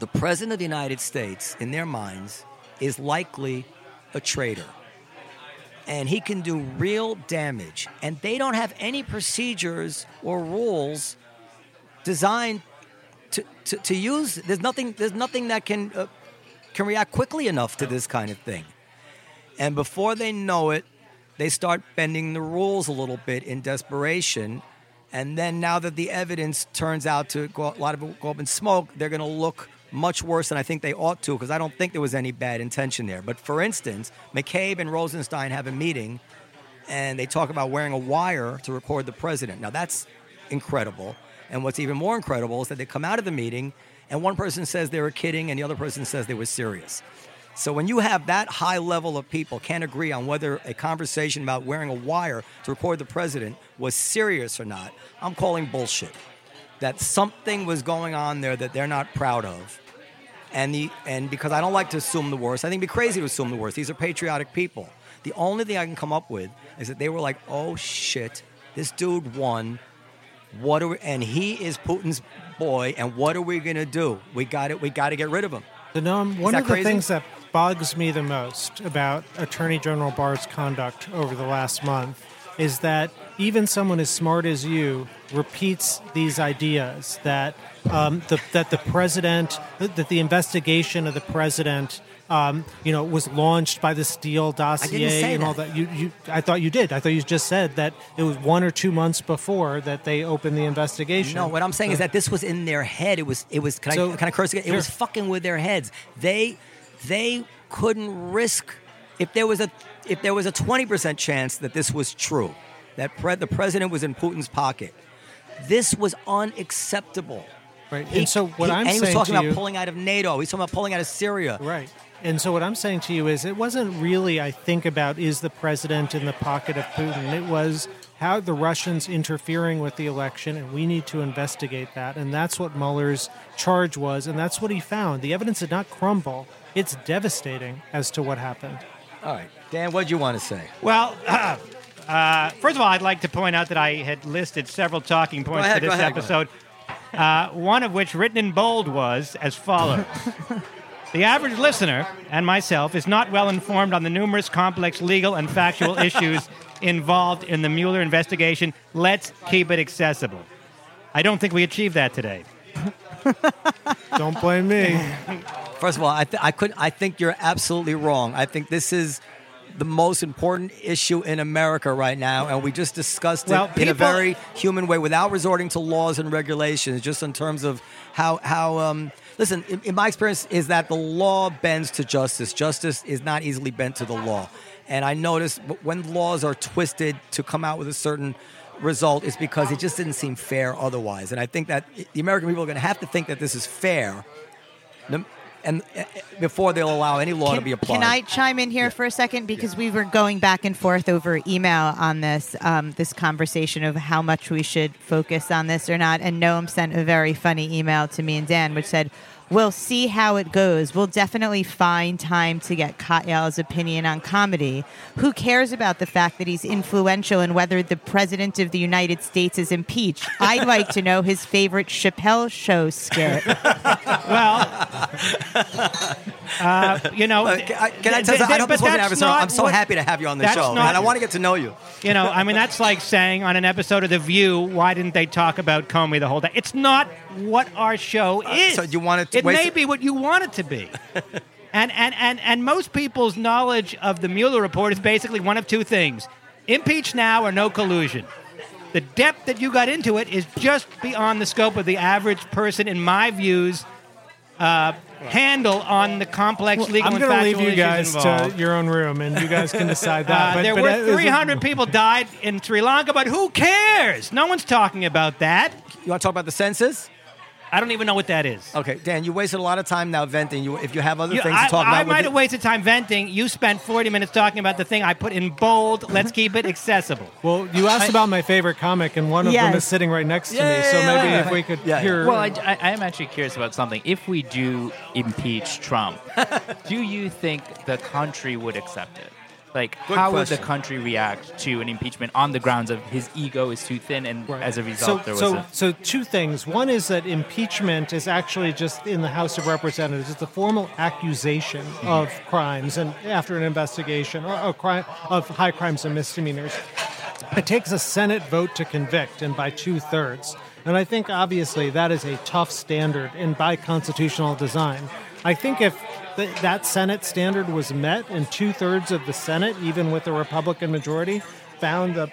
the president of the United States, in their minds, is likely a traitor. And he can do real damage. And they don't have any procedures or rules designed to, to, to use. There's nothing, there's nothing that can, uh, can react quickly enough to this kind of thing. And before they know it, they start bending the rules a little bit in desperation. And then now that the evidence turns out to go, a lot of it go up in smoke, they're going to look much worse than I think they ought to because I don't think there was any bad intention there. But for instance, McCabe and Rosenstein have a meeting and they talk about wearing a wire to record the president. Now that's incredible. And what's even more incredible is that they come out of the meeting and one person says they were kidding and the other person says they were serious. So when you have that high level of people can't agree on whether a conversation about wearing a wire to record the president was serious or not, I'm calling bullshit. That something was going on there that they're not proud of. And the and because I don't like to assume the worst, I think it'd be crazy to assume the worst. These are patriotic people. The only thing I can come up with is that they were like, "Oh shit, this dude won. What are we, and he is Putin's boy. And what are we gonna do? We got it. We got to get rid of him." Noam, one of the crazy? things that bugs me the most about Attorney General Barr's conduct over the last month is that even someone as smart as you repeats these ideas that um, the, that the president, that the investigation of the president, um, you know, was launched by the Steele dossier and all that. that. You, you, I thought you did. I thought you just said that it was one or two months before that they opened the investigation. No, what I'm saying is that this was in their head. It was. It was. Can So- I can I curse again? It was fucking with their heads. They they couldn't risk if there was a if there was a 20 percent chance that this was true, that pre- the president was in Putin's pocket. This was unacceptable. Right. He- and so what he- I'm saying. and he was talking about you, pulling out of NATO. He's talking about pulling out of Syria. Right. And so what I'm saying to you is it wasn't really I think about is the president in the pocket of Putin. It was how the Russians interfering with the election and we need to investigate that. And that's what Mueller's charge was and that's what he found. The evidence did not crumble. It's devastating as to what happened. All right, Dan, what do you want to say? Well, uh, first of all, I'd like to point out that I had listed several talking points ahead, for this ahead, episode. Uh, one of which, written in bold, was as follows. The average listener and myself is not well informed on the numerous complex legal and factual issues involved in the Mueller investigation. Let's keep it accessible. I don't think we achieved that today. Don't blame me. First of all, I, th- I could I think you're absolutely wrong. I think this is the most important issue in America right now, and we just discussed it Well, in a very human way without resorting to laws and regulations. Just in terms of how how um, listen, in, in my experience, is that the law bends to justice. Justice is not easily bent to the law, and I notice when laws are twisted to come out with a certain result is because it just didn't seem fair otherwise. And I think that the American people are going to have to think that this is fair no- and uh, before they'll allow any law to be applied. Can I chime in here for a second because we were going back and forth over email on this um, this conversation of how much we should focus on this or not. And Noam sent a very funny email to me and Dan, which said, "We'll see how it goes. We'll definitely find time to get Katyal's opinion on comedy. Who cares about the fact that he's influential and whether the president of the United States is impeached? I'd like to know his favorite Chappelle show skit." Well, uh, you know, Uh, can I, can I th- tell you, th- I hope but this wasn't that's adversarial. not I'm so what- happy to have you on the show, not- and I want to get to know you. You know, I mean, that's like saying on an episode of The View, why didn't they talk about Comey the whole day? It's not what our show is. Uh, so you want to It waste- may be what you want it to be. and, and, and, and most people's knowledge of the Mueller report is basically one of two things impeach now or no collusion. The depth that you got into it is just beyond the scope of the average person, in my views, uh, handle on the complex legal I'm and going to leave you guys involved. to your own room and you guys can decide that. Uh, But- there but were as a- 300 people died in Sri Lanka, but who cares? No one's talking about that. You want to talk about the census? I don't even know what that is. Okay, Dan, you wasted a lot of time now venting. You, if you have other You- things I, to talk I about, might have wasted time venting. You spent 40 minutes talking about the thing I put in bold. Let's keep it accessible. Well, you asked about my favorite comic, and one of them is sitting right next to Yeah, me. So yeah, maybe yeah. if we could Yeah, yeah. hear. Well, I, I, I am actually curious about something. If we do impeach Trump, do you think the country would accept it? Like, Good how question. would the country react to an impeachment on the grounds of his ego is too thin, and Right. as a result, so, there was so, a so two things. One is that impeachment is actually just in the House of Representatives. It's a formal accusation Mm-hmm. of crimes, and after an investigation or, or crime of high crimes and misdemeanors, it takes a Senate vote to convict, and by two thirds. And I think obviously that is a tough standard, and by constitutional design. I think if th- that Senate standard was met, and two thirds of the Senate, even with a Republican majority, found the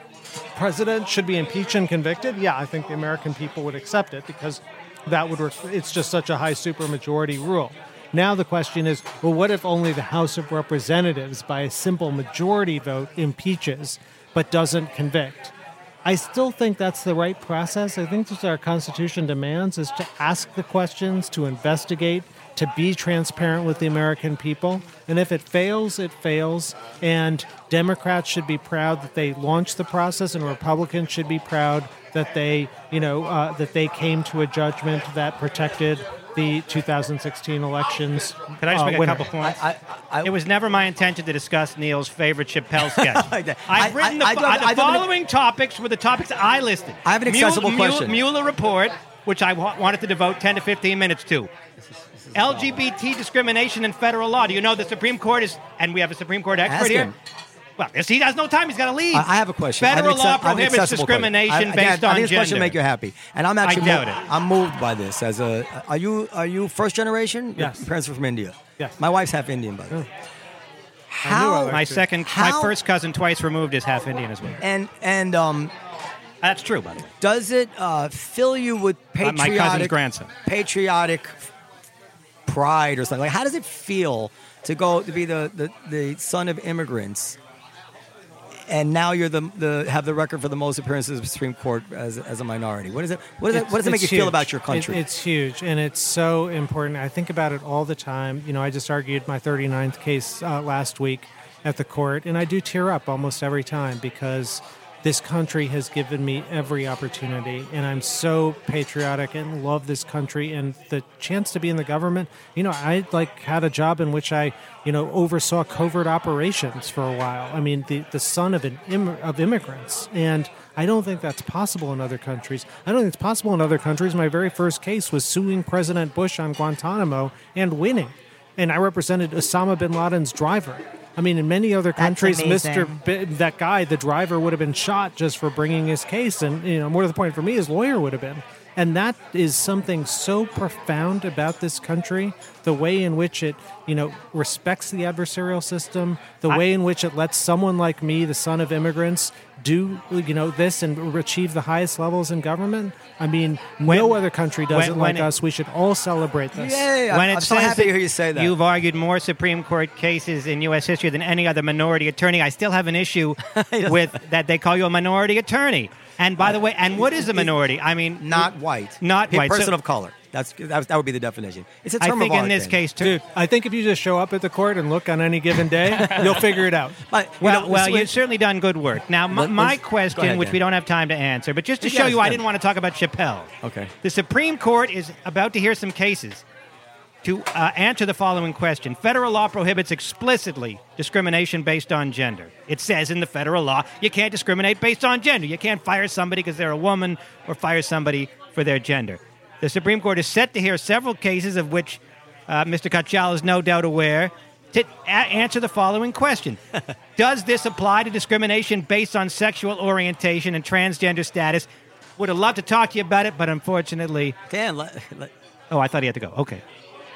president should be impeached and convicted, yeah, I think the American people would accept it because that would. Re- it's just such a high supermajority rule. Now the question is, well, what if only the House of Representatives, by a simple majority vote, impeaches but doesn't convict? I still think that's the right process. I think that's what our Constitution demands is to ask the questions, to investigate, to be transparent with the American people. And if it fails, it fails. And Democrats should be proud that they launched the process, and Republicans should be proud that they, you know, uh, that they came to a judgment that protected the 2016 elections. Can I just uh, make a winner. couple points? I- I- it was never my intention to discuss Neal's favorite Chappelle sketch. I've written I- I the, don't- uh, the I don't- following topics were the topics I listed. I have an accessible Mueller, question. Mueller report, which I wa- wanted to devote 10 to 15 minutes to. LGBT discrimination in federal law. Do you know the Supreme Court is, and we have a Supreme Court expert Ask here? him. Well, yes, he has no time. He's got to leave. I I have a question. I have Federal law acce- I prohibits discrimination I, based again, I on think this question gender. will make you happy, and I'm actually doubt mo- it. I'm moved by this. As a, are you are you first generation? Your Yes. parents are from India. Yes. My wife's half Indian, by the way. How my second, my first cousin twice removed is half Indian as well. and and um, That's true, by the way. does it uh, fill you with Uh, my cousin's grandson. patriotic pride or something? Like, how does it feel to go to be the, the, the son of immigrants? And now you're the, the have the record for the most appearances of the Supreme Court as, as a minority. What is it? What, is it, what does it make you feel about your country? It- it's huge, and it's so important. I think about it all the time. You know, I just argued my 39th case uh, last week at the court, and I do tear up almost every time because this country has given me every opportunity, and I'm so patriotic and love this country and the chance to be in the government. You know, I like had a job in which I, you know, oversaw covert operations for a while. I mean, the the son of an Im- of immigrants, and I don't think that's possible in other countries. I don't think it's possible in other countries. My very first case was suing President Bush on Guantanamo and winning, and I represented Osama bin Laden's driver. I mean, in many other countries. Mr. B- that guy, the driver, would have been shot just for bringing his case, and you know, more to the point, for me, his lawyer would have been. And that is something so profound about this country, the way in which it, you know, respects the adversarial system, the way in which it lets someone like me, the son of immigrants, do you know this and achieve the highest levels in government. I mean, no other country does when- it like it- us. We should all celebrate this. Yay! when I'm, it I'm so happy to hear you say that. You've argued more Supreme Court cases in U.S. history than any other minority attorney. I still have an issue with that they call you a minority attorney. And by the way, and what is a minority? I mean, not white, Not a white. person So- of color. That's that, that would be the definition. It's a I term I think of in this thing. case, too. Dude, I think if you just show up at the court and look on any given day, you'll figure it out. But, you Well, know, well, you've certainly done good work. Now, my, my question, ahead, which Dan. we don't have time to answer, but just to Yes, show you, I didn't want to talk about Chappelle. Okay. The Supreme Court is about to hear some cases to uh, answer the following question. Federal law prohibits explicitly discrimination based on gender. It says in the federal law you can't discriminate based on gender. You can't fire somebody because they're a woman or fire somebody for their gender. The Supreme Court is set to hear several cases of which uh, Mr. Katyal is no doubt aware. To a- answer the following question Does this apply to discrimination based on sexual orientation and transgender status? Would have loved to talk to you about it, but unfortunately, Dan, let, let, oh, I thought he had to go. Okay.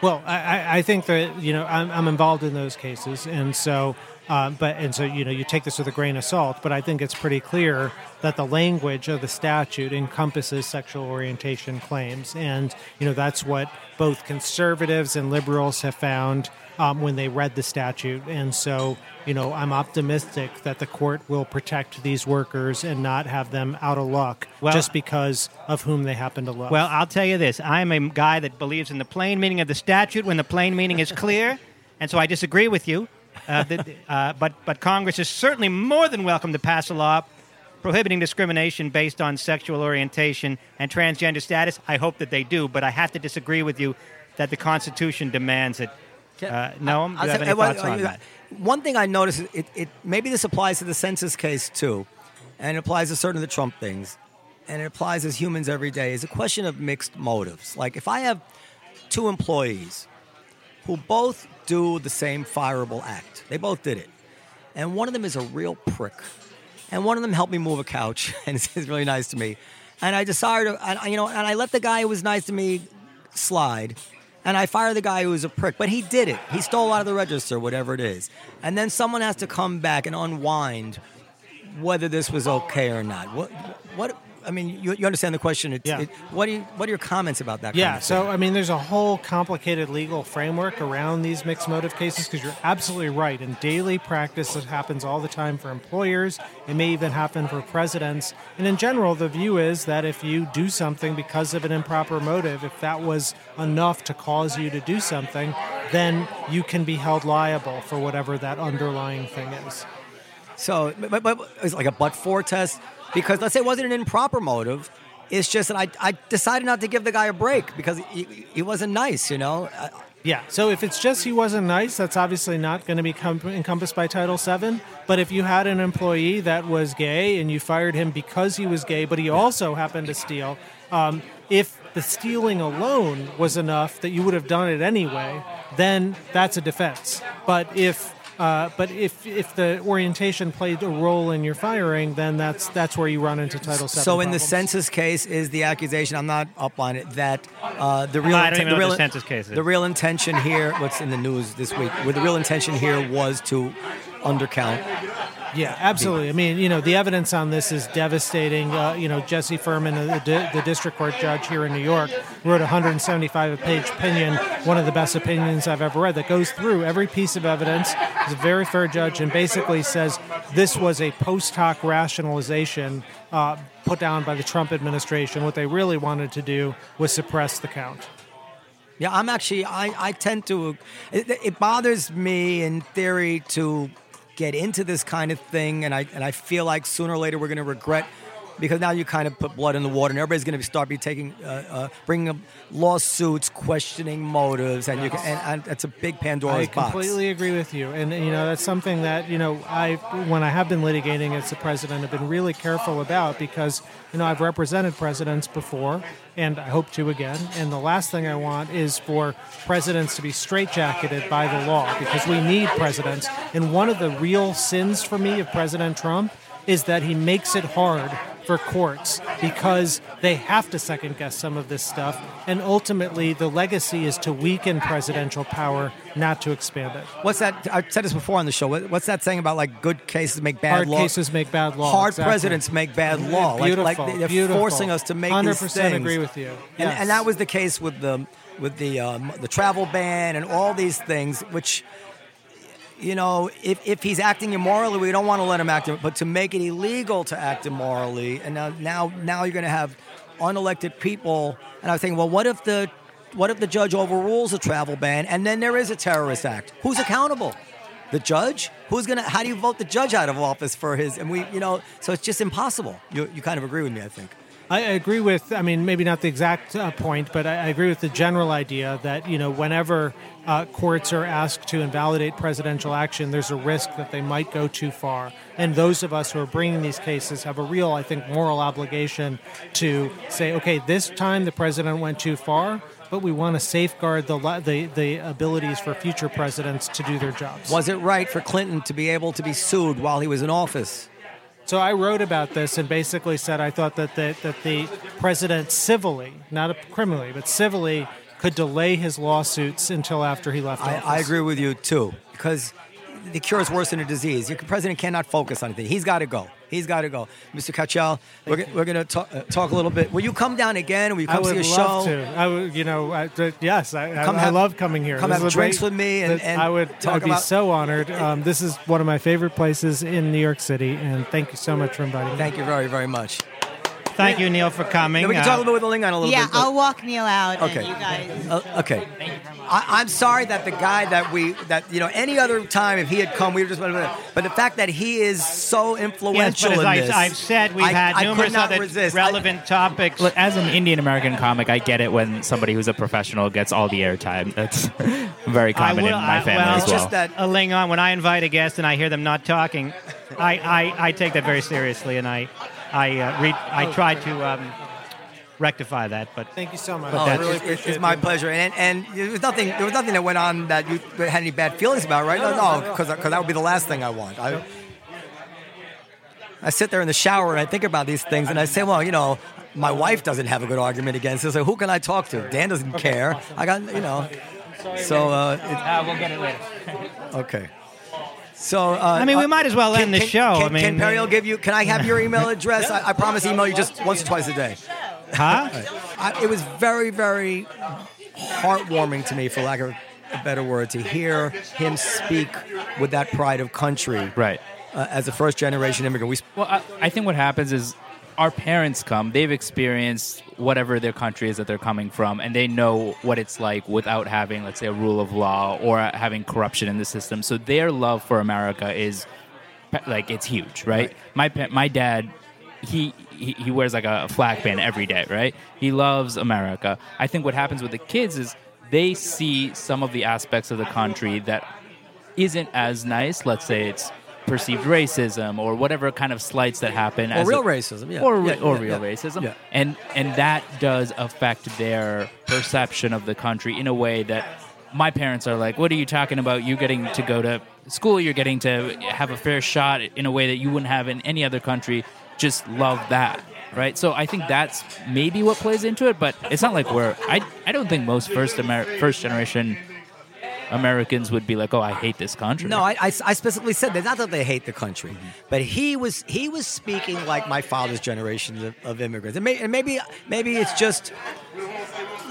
Well, I, I- think that you know I'm, I'm involved in those cases, and so Um, but and so you know you take this with a grain of salt. But I think it's pretty clear that the language of the statute encompasses sexual orientation claims, and you know that's what both conservatives and liberals have found um, when they read the statute. And so you know I'm optimistic that the court will protect these workers and not have them out of luck Well- just because of whom they happen to love. Well, I'll tell you this. I'm a guy that believes in the plain meaning of the statute when the plain meaning is clear, and so I disagree with you. Uh, the, uh, but, but Congress is certainly more than welcome to pass a law prohibiting discrimination based on sexual orientation and transgender status. I hope that they do, but I have to disagree with you that the Constitution demands it. Uh, Noam, do you have any thoughts on that? One thing I noticed, it, it maybe this applies to the census case too, and it applies to certain of the Trump things, and it applies as humans every day. Is a question of mixed motives. Like if I have two employees who both do the same fireable act, they both did it, and one of them is a real prick, and one of them helped me move a couch, and it's really nice to me, and I decided, I- you know, and I let the guy who was nice to me slide. And I fired the guy who was a prick, but he did it. He stole out of the register, whatever it is. And then someone has to come back and unwind whether this was okay or not. What? What? I mean, you, you understand the question. It's, Yeah. it, what do you? What are your comments about that? Yeah, so? I mean, there's a whole complicated legal framework around these mixed motive cases because you're absolutely right. In daily practice, it happens all the time for employers. It may even happen for presidents. And in general, the view is that if you do something because of an improper motive, if that was enough to cause you to do something, then you can be held liable for whatever that underlying thing is. So, but, but it's like a but for test because let's say it wasn't an improper motive. It's just that I, I decided not to give the guy a break because he, he wasn't nice, you know. Uh, Yeah. So if it's just he wasn't nice, that's obviously not going to be com- encompassed by Title VII. But if you had an employee that was gay and you fired him because he was gay, but he also happened to steal, um, if the stealing alone was enough that you would have done it anyway, then that's a defense. But if uh, but if if the orientation played a role in your firing, then that's that's where you run into Title VII. So in the census case, is the accusation? I'm not up on it. That uh, the real I don't inten- even the know real what the census case is. The real intention here, what's in the news this week? Where the real intention here was to undercount. Yeah, absolutely. I mean, you know, the evidence on this is devastating. Uh, you know, Jesse Furman, the, the, district court judge here in New York, wrote a 175-page opinion, one of the best opinions I've ever read, that goes through every piece of evidence. He's a very fair judge and basically says this was a post hoc rationalization uh, put down by the Trump administration. What they really wanted to do was suppress the count. Yeah, I'm actually. I, I tend to. It, it bothers me in theory to get into this kind of thing, and I and I feel like sooner or later we're going to regret because now you kind of put blood in the water, and everybody's going to start be taking, uh, uh, bringing up lawsuits, questioning motives, and you can, and, and it's a big Pandora's box. I box. completely agree with you, and you know that's something that you know I when I have been litigating as the president, I've been really careful about because you know I've represented presidents before, and I hope to again. And the last thing I want is for presidents to be straitjacketed by the law because we need presidents. And one of the real sins for me of President Trump is that he makes it hard for courts because they have to second guess some of this stuff. And ultimately, the legacy is to weaken presidential power, not to expand it. What's that? I've said this before on the show. What's that saying about like good cases make bad Hard law? cases make bad law. Hard exactly. presidents make bad law. Beautiful. Like, they're beautiful. forcing us to make 100% these things. agree with you. And, and that was the case with the with the um, the travel ban and all these things, which you know, if, if he's acting immorally, we don't want to let him act. But to make it illegal to act immorally, and now now now you're going to have unelected people. And I was thinking, well, what if the what if the judge overrules the travel ban and then there is a terrorist act? Who's accountable? The judge? Who's gonna? How do you vote the judge out of office for his? And we, you know, so it's just impossible. You, you kind of agree with me, I think. I agree with, I mean, maybe not the exact uh, point, but I, I agree with the general idea that, you know, whenever uh, courts are asked to invalidate presidential action, there's a risk that they might go too far. And those of us who are bringing these cases have a real, I think, moral obligation to say, okay, this time the president went too far, but we want to safeguard the, the, the abilities for future presidents to do their jobs. Was it right for Clinton to be able to be sued while he was in office? So I wrote about this and basically said I thought that the, that the president civilly, not criminally, but civilly, could delay his lawsuits until after he left I, office. I agree with you too, because the cure is worse than a disease. Your president cannot focus on anything. He's got to go. He's got to go. Mr. Katyal, we're, we're going to talk, uh, talk a little bit. Will you come down again? Will you I come would see a love show? to. I would, you know, I, th- yes, I, I, Come I have- love coming here. come This have is a drinks great- with me and- and I would, talk I'd be about- so honored. Um, this is one of my favorite places in New York City, and thank you so much for inviting me. Thank you very, very much. Thank you, Neal, for coming. Yeah, we can Uh, talk a little bit with the Lingon a little Yeah, bit. Yeah, I'll walk Neal out. Okay. And you guys. Uh, okay. I, I'm sorry that the guy that we that you know any other time if he had come we would just but the fact that he is so Yes, influential but as in I, this, I've said, we've I- had I numerous other resist. I- relevant topics. Look, as an Indian American comic, I get it when somebody who's a professional gets all the airtime. That's very common will- in my I- family well, as It's well. just that- Alingon, when I invite a guest and I hear them not talking, I, I, I take that very seriously, and I I uh, re- I try to um, rectify that. But Thank you so much. Oh, I it's, really it's- appreciate it's my the- pleasure, and and there was nothing there was nothing that went on that you had any bad feelings about, right? No, because that would be the last thing I want. I, I sit there in the shower and I think about these things, and I say, well, you know, my wife doesn't have a good argument against this. So who can I talk to? Dan doesn't care. I got you know. So uh, it, Uh, we'll get it later. okay. So uh, I mean, we uh, might as well can, end the show. Can, I mean, can Perry will give you? Can I have your email address? I, I promise, email you just once or twice a day. huh? I, it was very, very heartwarming to me, for lack of a better word, to hear him speak with that pride of country. Right. Uh, as a first generation immigrant, we Well, I, I think what happens is our parents come, they've experienced whatever their country is that they're coming from, and they know what it's like without having, let's say, a rule of law or having corruption in the system. So their love for America is like it's huge, right? Right. My my dad, he, he he wears like a flag pin every day, right? He loves America. I think what happens with the kids is they see some of the aspects of the country that isn't as nice. Let's say it's perceived racism or whatever kind of slights that happen, or real a- racism, yeah, or Yeah, or yeah, real racism, and and that does affect their perception of the country in a way that my parents are like, "What are you talking about? You getting to go to school? You're getting to have a fair shot in a way that you wouldn't have in any other country." Just love that. Right, so I think that's maybe what plays into it, but it's not like we're. I, I don't think most first Amer- first generation Americans would be like, "Oh, I hate this country." No, I, I, I specifically said that not that they hate the country, Mm-hmm. but he was he was speaking like my father's generation of, of immigrants, and, may, and maybe maybe it's just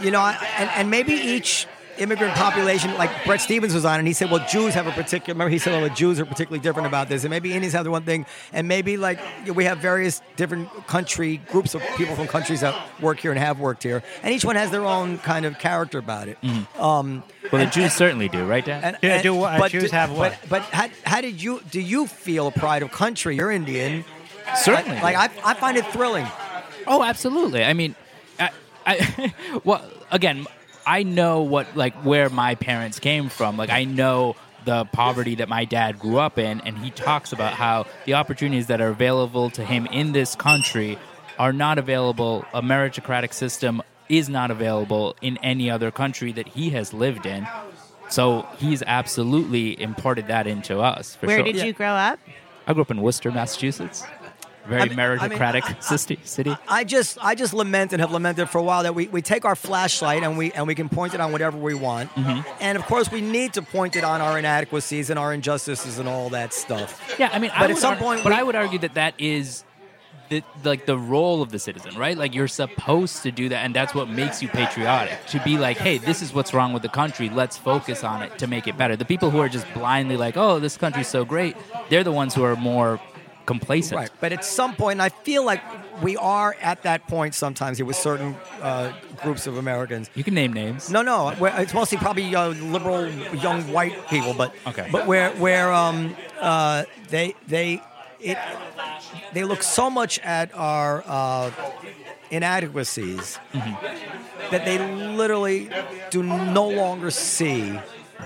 you know, I, and, and maybe each immigrant population, like Bret Stephens was on, and he said, well, Jews have a particular. Remember, he said, well, the Jews are particularly different about this, and maybe Indians have the one thing, and maybe like we have various different country groups of people from countries that work here and have worked here, and each one has their own kind of character about it. Um, well, the Jews certainly do, right, Dan? and, Yeah, and- do what- but Jews do- have what? But, but how, how did you do? You feel a pride of country? You're Indian. Certainly. Like, like I, I find it thrilling. Oh, absolutely. I mean, I, I well, again, I know what like where my parents came from. Like I know the poverty that my dad grew up in, and he talks about how the opportunities that are available to him in this country are not available. A meritocratic system is not available in any other country that he has lived in. So he's absolutely imparted that into us. For Where sure. did you grow up? I grew up in Worcester, Massachusetts. Very I mean- I mean, meritocratic I- I- city. city. I just I just lament and have lamented for a while that we, we take our flashlight and we and we can point it on whatever we want. Mm-hmm. And of course we need to point it on our inadequacies and our injustices and all that stuff. Yeah, I mean, I But at would some point but we- I would argue that that is the like the role of the citizen, right? Like you're supposed to do that, and that's what makes you patriotic. To be like, hey, this is what's wrong with the country. Let's focus on it to make it better. The people who are just blindly like, oh, this country's so great, they're the ones who are more complacent. Right. But at some point, and I feel like we are at that point sometimes here with certain uh, groups of Americans. You can name names. No, no, it's mostly probably uh, liberal young white people, but Okay. but where where um uh they they it they look so much at our uh, inadequacies Mm-hmm. that they literally do no longer see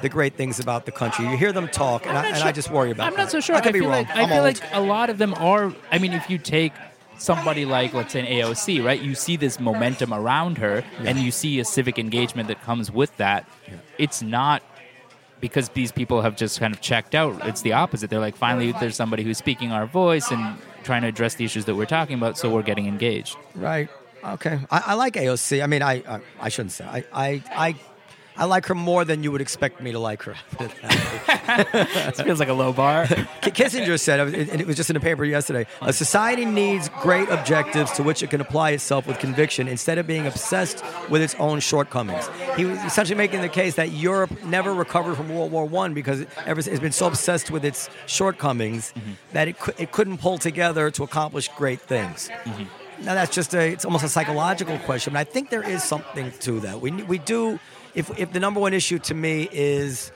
the great things about the country. You hear them talk, and, I, and I just worry about. I'm that. not so sure. I could be feel wrong. like I I'm feel old. like a lot of them are. I mean, if you take somebody like, let's say, an AOC, right? You see this momentum around her, and you see a civic engagement that comes with that. It's not because these people have just kind of checked out. It's the opposite. They're like, finally, there's somebody who's speaking our voice and trying to address the issues that we're talking about, so we're getting engaged. Right. Okay. I, I like AOC. I mean, I, I I shouldn't say. I I I, I like her more than you would expect me to like her. This feels like a low bar. K- Kissinger said, uh, and it was just in the paper yesterday, a society needs great objectives to which it can apply itself with conviction instead of being obsessed with its own shortcomings. He was essentially making the case that Europe never recovered from World War One because it ever, it's been so obsessed with its shortcomings mm-hmm. that it, it couldn't pull together to accomplish great things. Mm-hmm. Now that's just a it's almost a psychological question, but I think there is something to that. We we do if if the number one issue to me is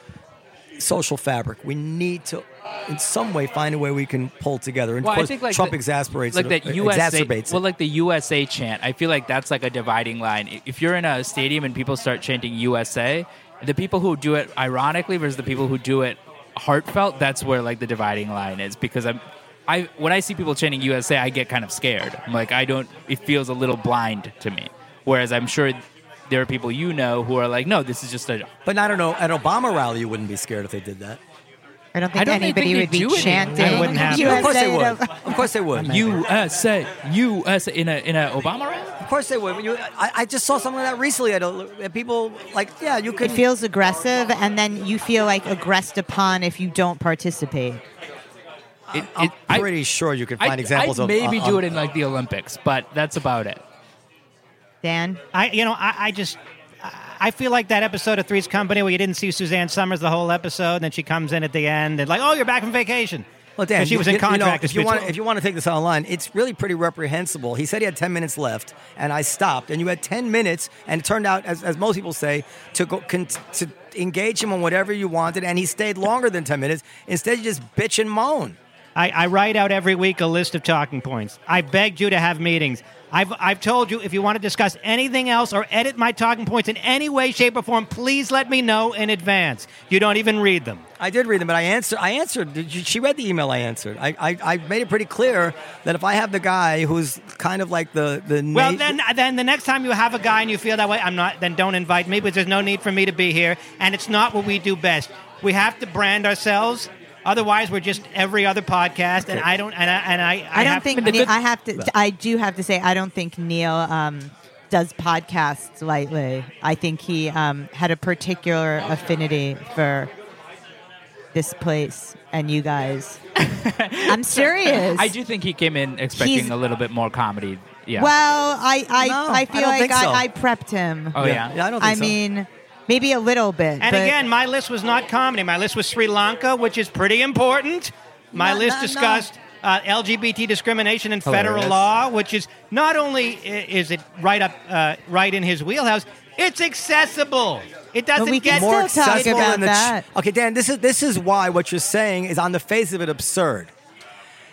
social fabric, we need to in some way find a way we can pull together. And Well, of I course, think like Trump the- exasperates like it, that USA, exacerbates well, it. like the USA chant. I feel like that's like a dividing line. If you're in a stadium and people start chanting USA, the people who do it ironically versus the people who do it heartfelt, that's where like the dividing line is. Because I'm, I when I see people chanting USA, I get kind of scared. I'm like, I don't. It feels a little blind to me. Whereas I'm sure there are people you know who are like, no, this is just a but I don't know. At Obama rally, you wouldn't be scared if they did that. I don't think I don't anybody they would be chanting. It wouldn't happen. USA Of course they would. Of course they would. USA, USA in a in a Obama rally. Of course they would. You, I, I just saw something like that recently. At, a, at people like, yeah, you could. It feels aggressive, and then you feel like aggressed upon if you don't participate. It, I'm it- I- pretty sure you can find I'd, examples I'd of. maybe uh, do it in like the Olympics, but that's about it. Dan, I, you know, I, I just, I feel like that episode of Three's Company where you didn't see Suzanne Somers the whole episode, and then she comes in at the end and like, oh, you're back from vacation. Well, Dan, she was in you- you know, contract. if you want, if you want to take this online, it's really pretty reprehensible. He said he had ten minutes left, and I stopped. And you had ten minutes, and it turned out, as, as most people say, to go con- to engage him on whatever you wanted, and he stayed longer than ten minutes. Instead, you just bitch and moan. I, I write out every week a list of talking points. I begged you to have meetings. I've, I've told you if you want to discuss anything else or edit my talking points in any way, shape, or form, please let me know in advance. You don't even read them. I did read them, but I answered. I answered. She read the email I answered. I, I, I made it pretty clear that if I have the guy who's kind of like the the Well, na- then, then the next time you have a guy and you feel that way, I'm not. Then don't invite me because there's no need for me to be here, and it's not what we do best. We have to brand ourselves. Otherwise, we're just every other podcast, and I don't. And I, and I, I, I don't think the Neal, I have to. I do have to say, I don't think Neal um, does podcasts lightly. I think he um, had a particular affinity for this place and you guys. I'm serious. I do think he came in expecting He's- a little bit more comedy. Yeah. Well, I I, No, I I feel don't like think so. I, I prepped him. oh yeah. yeah, I don't think I so. mean, maybe a little bit. And but again, my list was not comedy. My list was Sri Lanka, which is pretty important. My No, list no, no. discussed uh, LGBT discrimination in federal law, which is not only is it right up uh, right in his wheelhouse, it's accessible. It doesn't we get more still talk accessible about than the. that. okay, Dan. This is this is why what you're saying is on the face of it absurd.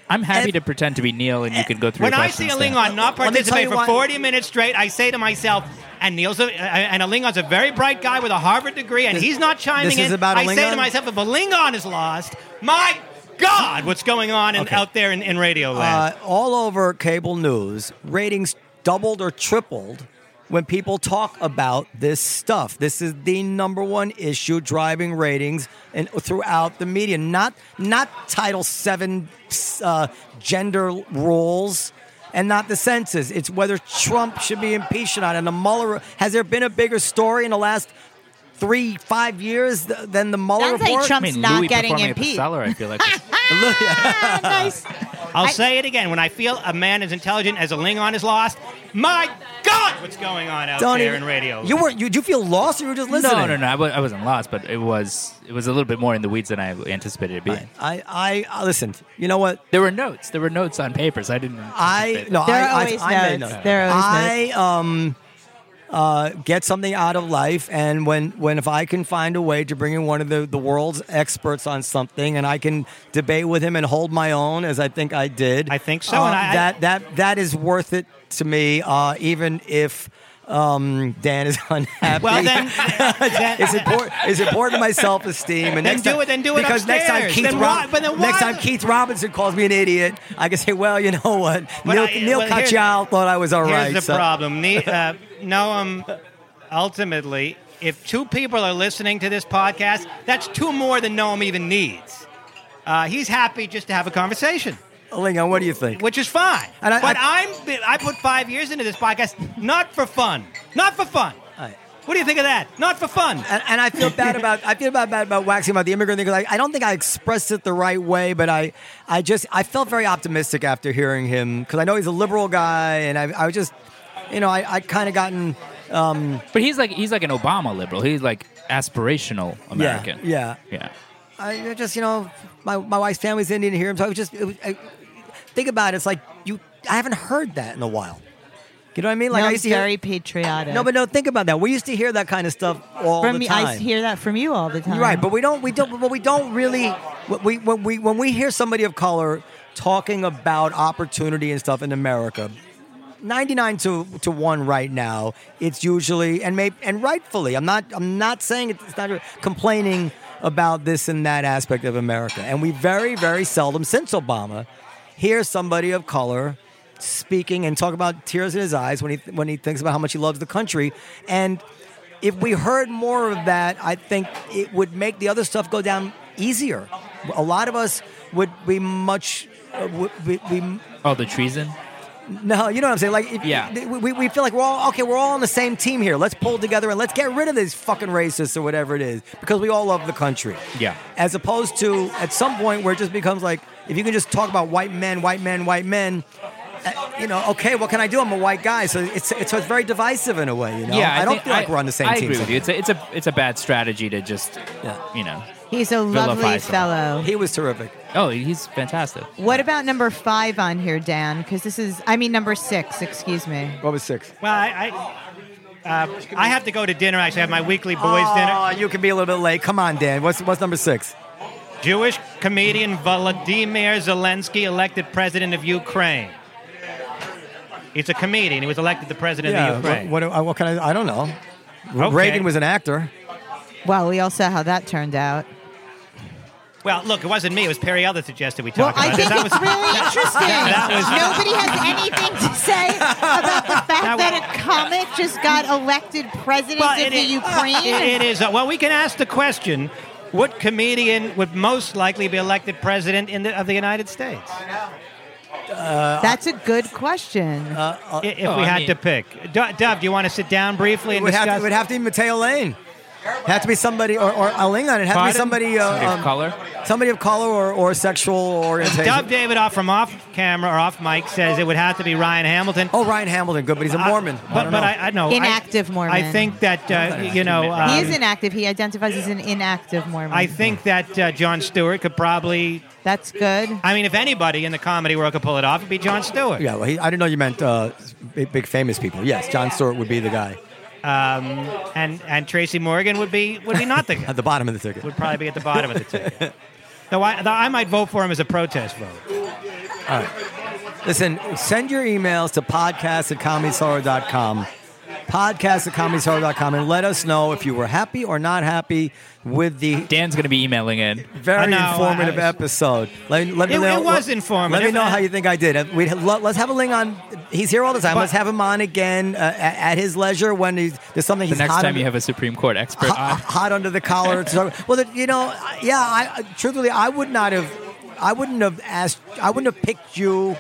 I'm happy And- to pretend to be Neal, and you can go through. When your I see Alingon not Let me tell participate you for why- 40 minutes straight, I say to myself, and Neal's a, uh, and Alingon's a very bright guy with a Harvard degree, and This- he's not chiming this is in. about a I say to Lingon? myself, if Alingon is lost, my God, what's going on in, Okay. out there in, in radio land? Uh, all over cable news, ratings doubled or tripled when people talk about this stuff. This is the number one issue driving ratings and throughout the media. Not not Title VII uh, gender rules. And not the census. It's whether Trump should be impeached or not. And the Mueller has there been a bigger story in the last three, five years th- than the Mueller Sounds like report? Trump- I mean, not Louis getting performing at the impeached. cellar. I feel like. Ah, nice. I'll I- say it again. When I feel a man as intelligent as Alingon is lost, my God, what's going on out Don't there even- in radio? You were you, did you feel lost or you were just listening? no, no, no. I I wasn't lost, but it was it was a little bit more in the weeds than I anticipated it being. I, I, I listened. You know what? There were notes. There were notes on papers. I didn't. I anticipate no. There I, are I- always I, made notes. notes. There are always I um uh get something out of life, and when when if I can find a way to bring in one of the the world's experts on something, and I can debate with him and hold my own, as I think I did. I think so, uh, and I- that that that is worth it to me, uh, even if. Um, Dan is unhappy. well, then, then it's important. It's important to my self esteem. And Then next do time, it- then do it because next time. Keith Then Rob- why- then next time Keith Robinson calls me an idiot, I can say, well, you know what? But Neal, I- Neal well, Katyal thought I was all Here's right. the so- problem. Ne- uh, Noam, ultimately, if two people are listening to this podcast, that's two more than Noam even needs. Uh, he's happy just to have a conversation, Alingon, what do you think? which is fine. And I- but I- I, am I put five years into this podcast not for fun, not for fun. I- What do you think of that? Not for fun. and, and I feel bad about I feel bad, bad about waxing about the immigrant thing because I, I don't think I expressed it the right way, but I I just I felt very optimistic after hearing him because I know he's a liberal guy, and I I was just you know I I kind of gotten Um, But he's like he's like an Obama liberal. He's like aspirational American. yeah Yeah. I just you know my my wife's family's Indian here, so I was just it was, I, think about it. It's like you I haven't heard that in a while. You know what I mean? Like no, I I'm used to hear. very patriotic. No, but no, think about that. We used to hear that kind of stuff all from the me, time. I hear that from you all the time. Right, but we don't. We don't. But we don't really. We when we when we hear somebody of color talking about opportunity and stuff in America, ninety nine to to one right now, it's usually and maybe and rightfully. I'm not. I'm not saying it's not complaining about this and that aspect of America, and we very very seldom since Obama hear somebody of color speaking and talk about tears in his eyes when he when he thinks about how much he loves the country and if we heard more of that, I think it would make the other stuff go down easier. A lot of us would be much. Uh, would be, we, Oh, the treason. No, you know what I'm saying? Like, if, Yeah. we, we feel like we're all okay. We're all on the same team here. Let's pull together and let's get rid of these fucking racists or whatever it is because we all love the country. Yeah. As opposed to at some point where it just becomes like if you can just talk about white men, white men, white men. uh, You know, okay, what can I do? I'm a white guy, so it's it's, so it's very divisive in a way. You know, Yeah, I, don't think- feel like we're on the same I team. agree with you. It's a, it's a it's a bad strategy to just Yeah. you know. He's a Vilify lovely someone. fellow. He was terrific. Oh, he's fantastic. What about number five on here, Dan? Because this is, I mean, number six. Excuse me. What was six? Well, I I, uh, I have to go to dinner. Actually, I have my weekly boys' dinner. Oh, dinner. you can be a little bit late. Come on, Dan. What's what's number six? Jewish comedian Volodymyr Zelensky elected president of Ukraine. He's a comedian. He was elected the president of Ukraine. What, what, what can I? I don't know. Okay. Reagan was an actor. Well, we all saw how that turned out. Well, look, it wasn't me. It was Periel that suggested we talk Well, talk I about think this. it's really interesting. that was- Nobody has anything to say about the fact That that, a comic just got elected president Well, of the is- Ukraine. It- it is. Uh, well, we can ask the question: What comedian would most likely be elected president in the, of the United States That's a good question. i- if oh, we I had mean- to pick? Do- Dov, do you want to sit down briefly It and would have, discuss? to, it would have to be Mateo Lane. It had to be somebody, or, or Alingon. It it had to be somebody, uh, Somebody of um, color? somebody of color or, or sexual orientation. Dov Davidoff from off camera or off mic says it would have to be Ryan Hamilton. Oh, Ryan Hamilton, good, but he's a Mormon. But don't but know. I, I know I- Inactive Mormon. I think that uh, you know. Um, he is inactive. He identifies as an inactive Mormon. I think that uh, Jon Stewart could probably. That's good. I mean, if anybody in the comedy world could pull it off, it'd be Jon Stewart. yeah, well, he, I didn't know you meant uh, big, big famous people. Yes, Jon Stewart would be the guy Um, and and Tracy Morgan would be would be not the guy. at the bottom of the ticket. would probably be at the bottom of the ticket. Though I, though I might vote for him as a protest vote. All right. Listen, send your emails to podcast at comedycellar.com. Podcast at comedycellar.com and let us know if you were happy or not happy with the Dan's going to be emailing in. very know, informative I- episode. Let, let me It- know, it was let- informative. Let me know how you think I did. We let's have a link on. He's here all the time. But- let's have him on again uh, at, at his leisure when he's, there's something The he's next hot time under, you have a Supreme Court expert hot, on. hot under the collar. to talk- well, you know, yeah. I, I- truthfully, I would not have. I wouldn't have asked. I wouldn't have picked you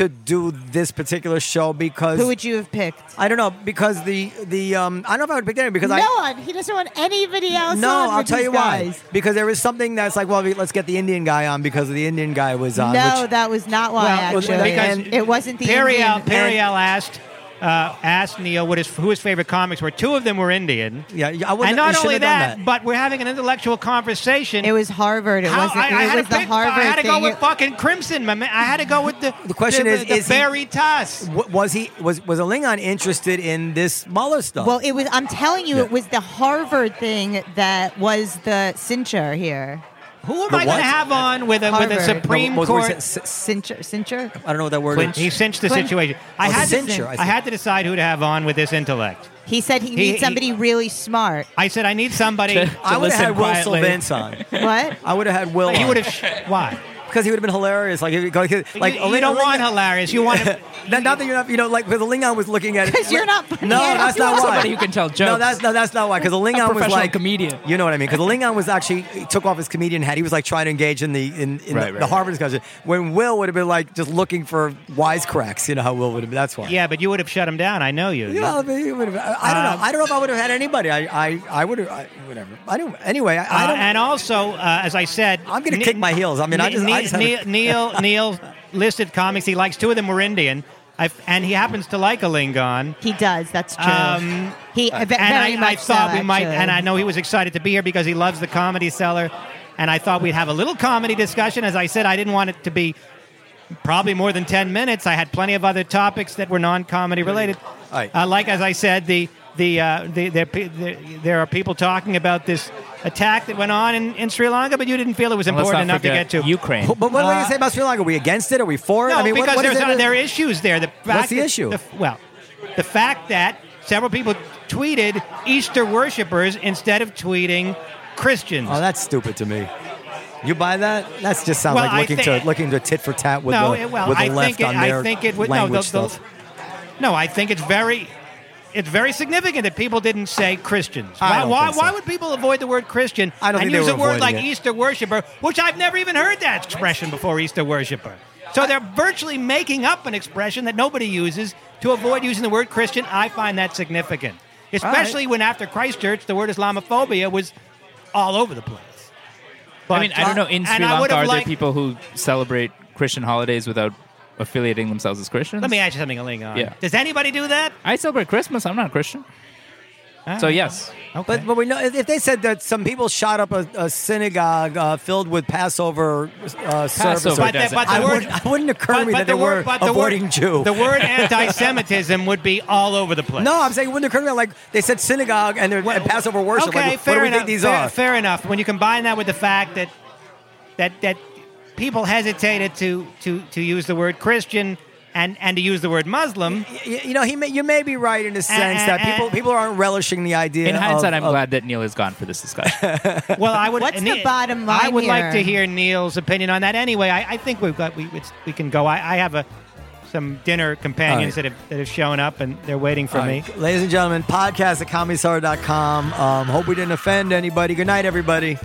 to do this particular show because Who would you have picked? I don't know because the the um I don't know if I would pick anyone because no I one. He doesn't want anybody else. no, on I'll with tell these you guys. why. Because there was something that's like, well, let's get the Indian guy on because the Indian guy was on. No, which, that was not why. Well, actually, because it wasn't the Perry Indian. L. Perry and- L. asked uh, asked Neal what his who his favorite comics were. Two of them were Indian. yeah, I wouldn't. And not only done that, that, but we're having an intellectual conversation. It was Harvard. It How- wasn't. I, I it had was to the pick, Harvard I had to thing. go with fucking Crimson. My man. I had to go with the. The question the, is, the is he- Veritas. W- was he was was Alingon interested in this Mueller stuff? well, it was. I'm telling you, Yeah. it was the Harvard thing that was the cincher here. Who am The I going to have on with a with a Supreme What was- what was Court? it? Cincher. Cincher. I don't know what that word Clinch. is. He cinched the Clinch. situation. I Oh, had censure, to. I I, had to decide who to have on with this intellect. He said he, He- needs he- somebody really smart. I said I need somebody. I would have listen had Will quietly. Silvince on. What? I would have had Will. he on. would have. Why? Because he would have been hilarious. Like, if- like, like you, you don't want hilarious. You want to. Not, not that you're not, you know, like because the Lingon was looking at it. 'Cause you're not. No, Yeah, that's not why. somebody who can tell jokes. No, that's no, that's not why. Because the Lingon was professional like comedian. You know what I mean? Because the Lingon was actually he took off his comedian hat. He was like trying to engage in the in, in Right, the, right, the Harvard discussion. When Will would have been like just looking for wisecracks. You know how Will would have been. That's why. Yeah, but you would have shut him down. I know you. You know, I, mean, he would have- I I don't know. Um, I don't know if I would have had anybody. I, I, I would have. I, whatever. I don't. Anyway, I, I Uh, don't. and also, uh, as I said, I'm gonna Ne- kick my heels. I mean, I just- I Ne- just had Neal, Neal, Neal listed comics. He likes two of them were Indian, I, and he happens to like Alingon. He does. That's true. Um, he very and I, much I thought so, we might, actually. and I know he was excited to be here because he loves the comedy cellar, and I thought we'd have a little comedy discussion. As I said, I didn't want it to be probably more than ten minutes. I had plenty of other topics that were non-comedy related. All right. Uh, like as I said, the the, uh, the, there, pe- there there are people talking about this attack that went on in, in Sri Lanka, but you didn't feel it was important enough to get to. Ukraine. but what are you say about Sri Lanka? Are we against it? Are we for it? No, I mean, what- because what is there's it? there are issues there. The fact the that- issue? the- well, the fact that several people tweeted Easter worshippers instead of tweeting Christians. Oh, that's stupid to me. You buy that? That's just sounds Well, like looking thi- to looking to tit for tat with no, the it- well, with the I left think it, on their I think it would language the, the, stuff. no. I think it's very. It's very significant that people didn't say Christians. I Why, don't why, think so. why would people avoid the word Christian I don't and think use a word like it. Easter worshiper, which I've never even heard that expression before, Easter worshiper. So they're virtually making up an expression that nobody uses to avoid using the word Christian. I find that significant, especially when after Christchurch the word Islamophobia was all over the place. But, I mean, I don't know. In Sri Lanka, are there liked- people who celebrate Christian holidays without affiliating themselves as Christians? Let me ask you something, Alingon. Yeah. Does anybody do that? I celebrate Christmas. I'm not a Christian. So yes, Okay. But but we know if if they said that some people shot up a, a synagogue uh, filled with Passover uh, service, Passover But the- doesn't. but the I, word- wouldn't, I wouldn't occur to But- me but that they the word- were but the avoiding word, Jew. The word anti-Semitism would be all over the place. no, I'm saying it wouldn't occur to me like they said synagogue and, they're, and Passover worship. Okay, like, fair what do we enough. think these fair, are? fair enough. When you combine that with the fact that that that people hesitated to to to use the word Christian and and to use the word Muslim. You, you know, he may, you may be right in the sense and- that people and- people aren't relishing the idea. in of- hindsight, I'm of- glad that Neal is gone for this discussion. Well, I would. What's the bottom line? I line would like to hear Neal's opinion on that. Anyway, I, I think we've got we it's, we can go. I, I have a some dinner companions All that have that have shown up and they're waiting for All me. right, Ladies and gentlemen, podcast at comedycellar.com. Um, hope we didn't offend anybody. Good night, everybody.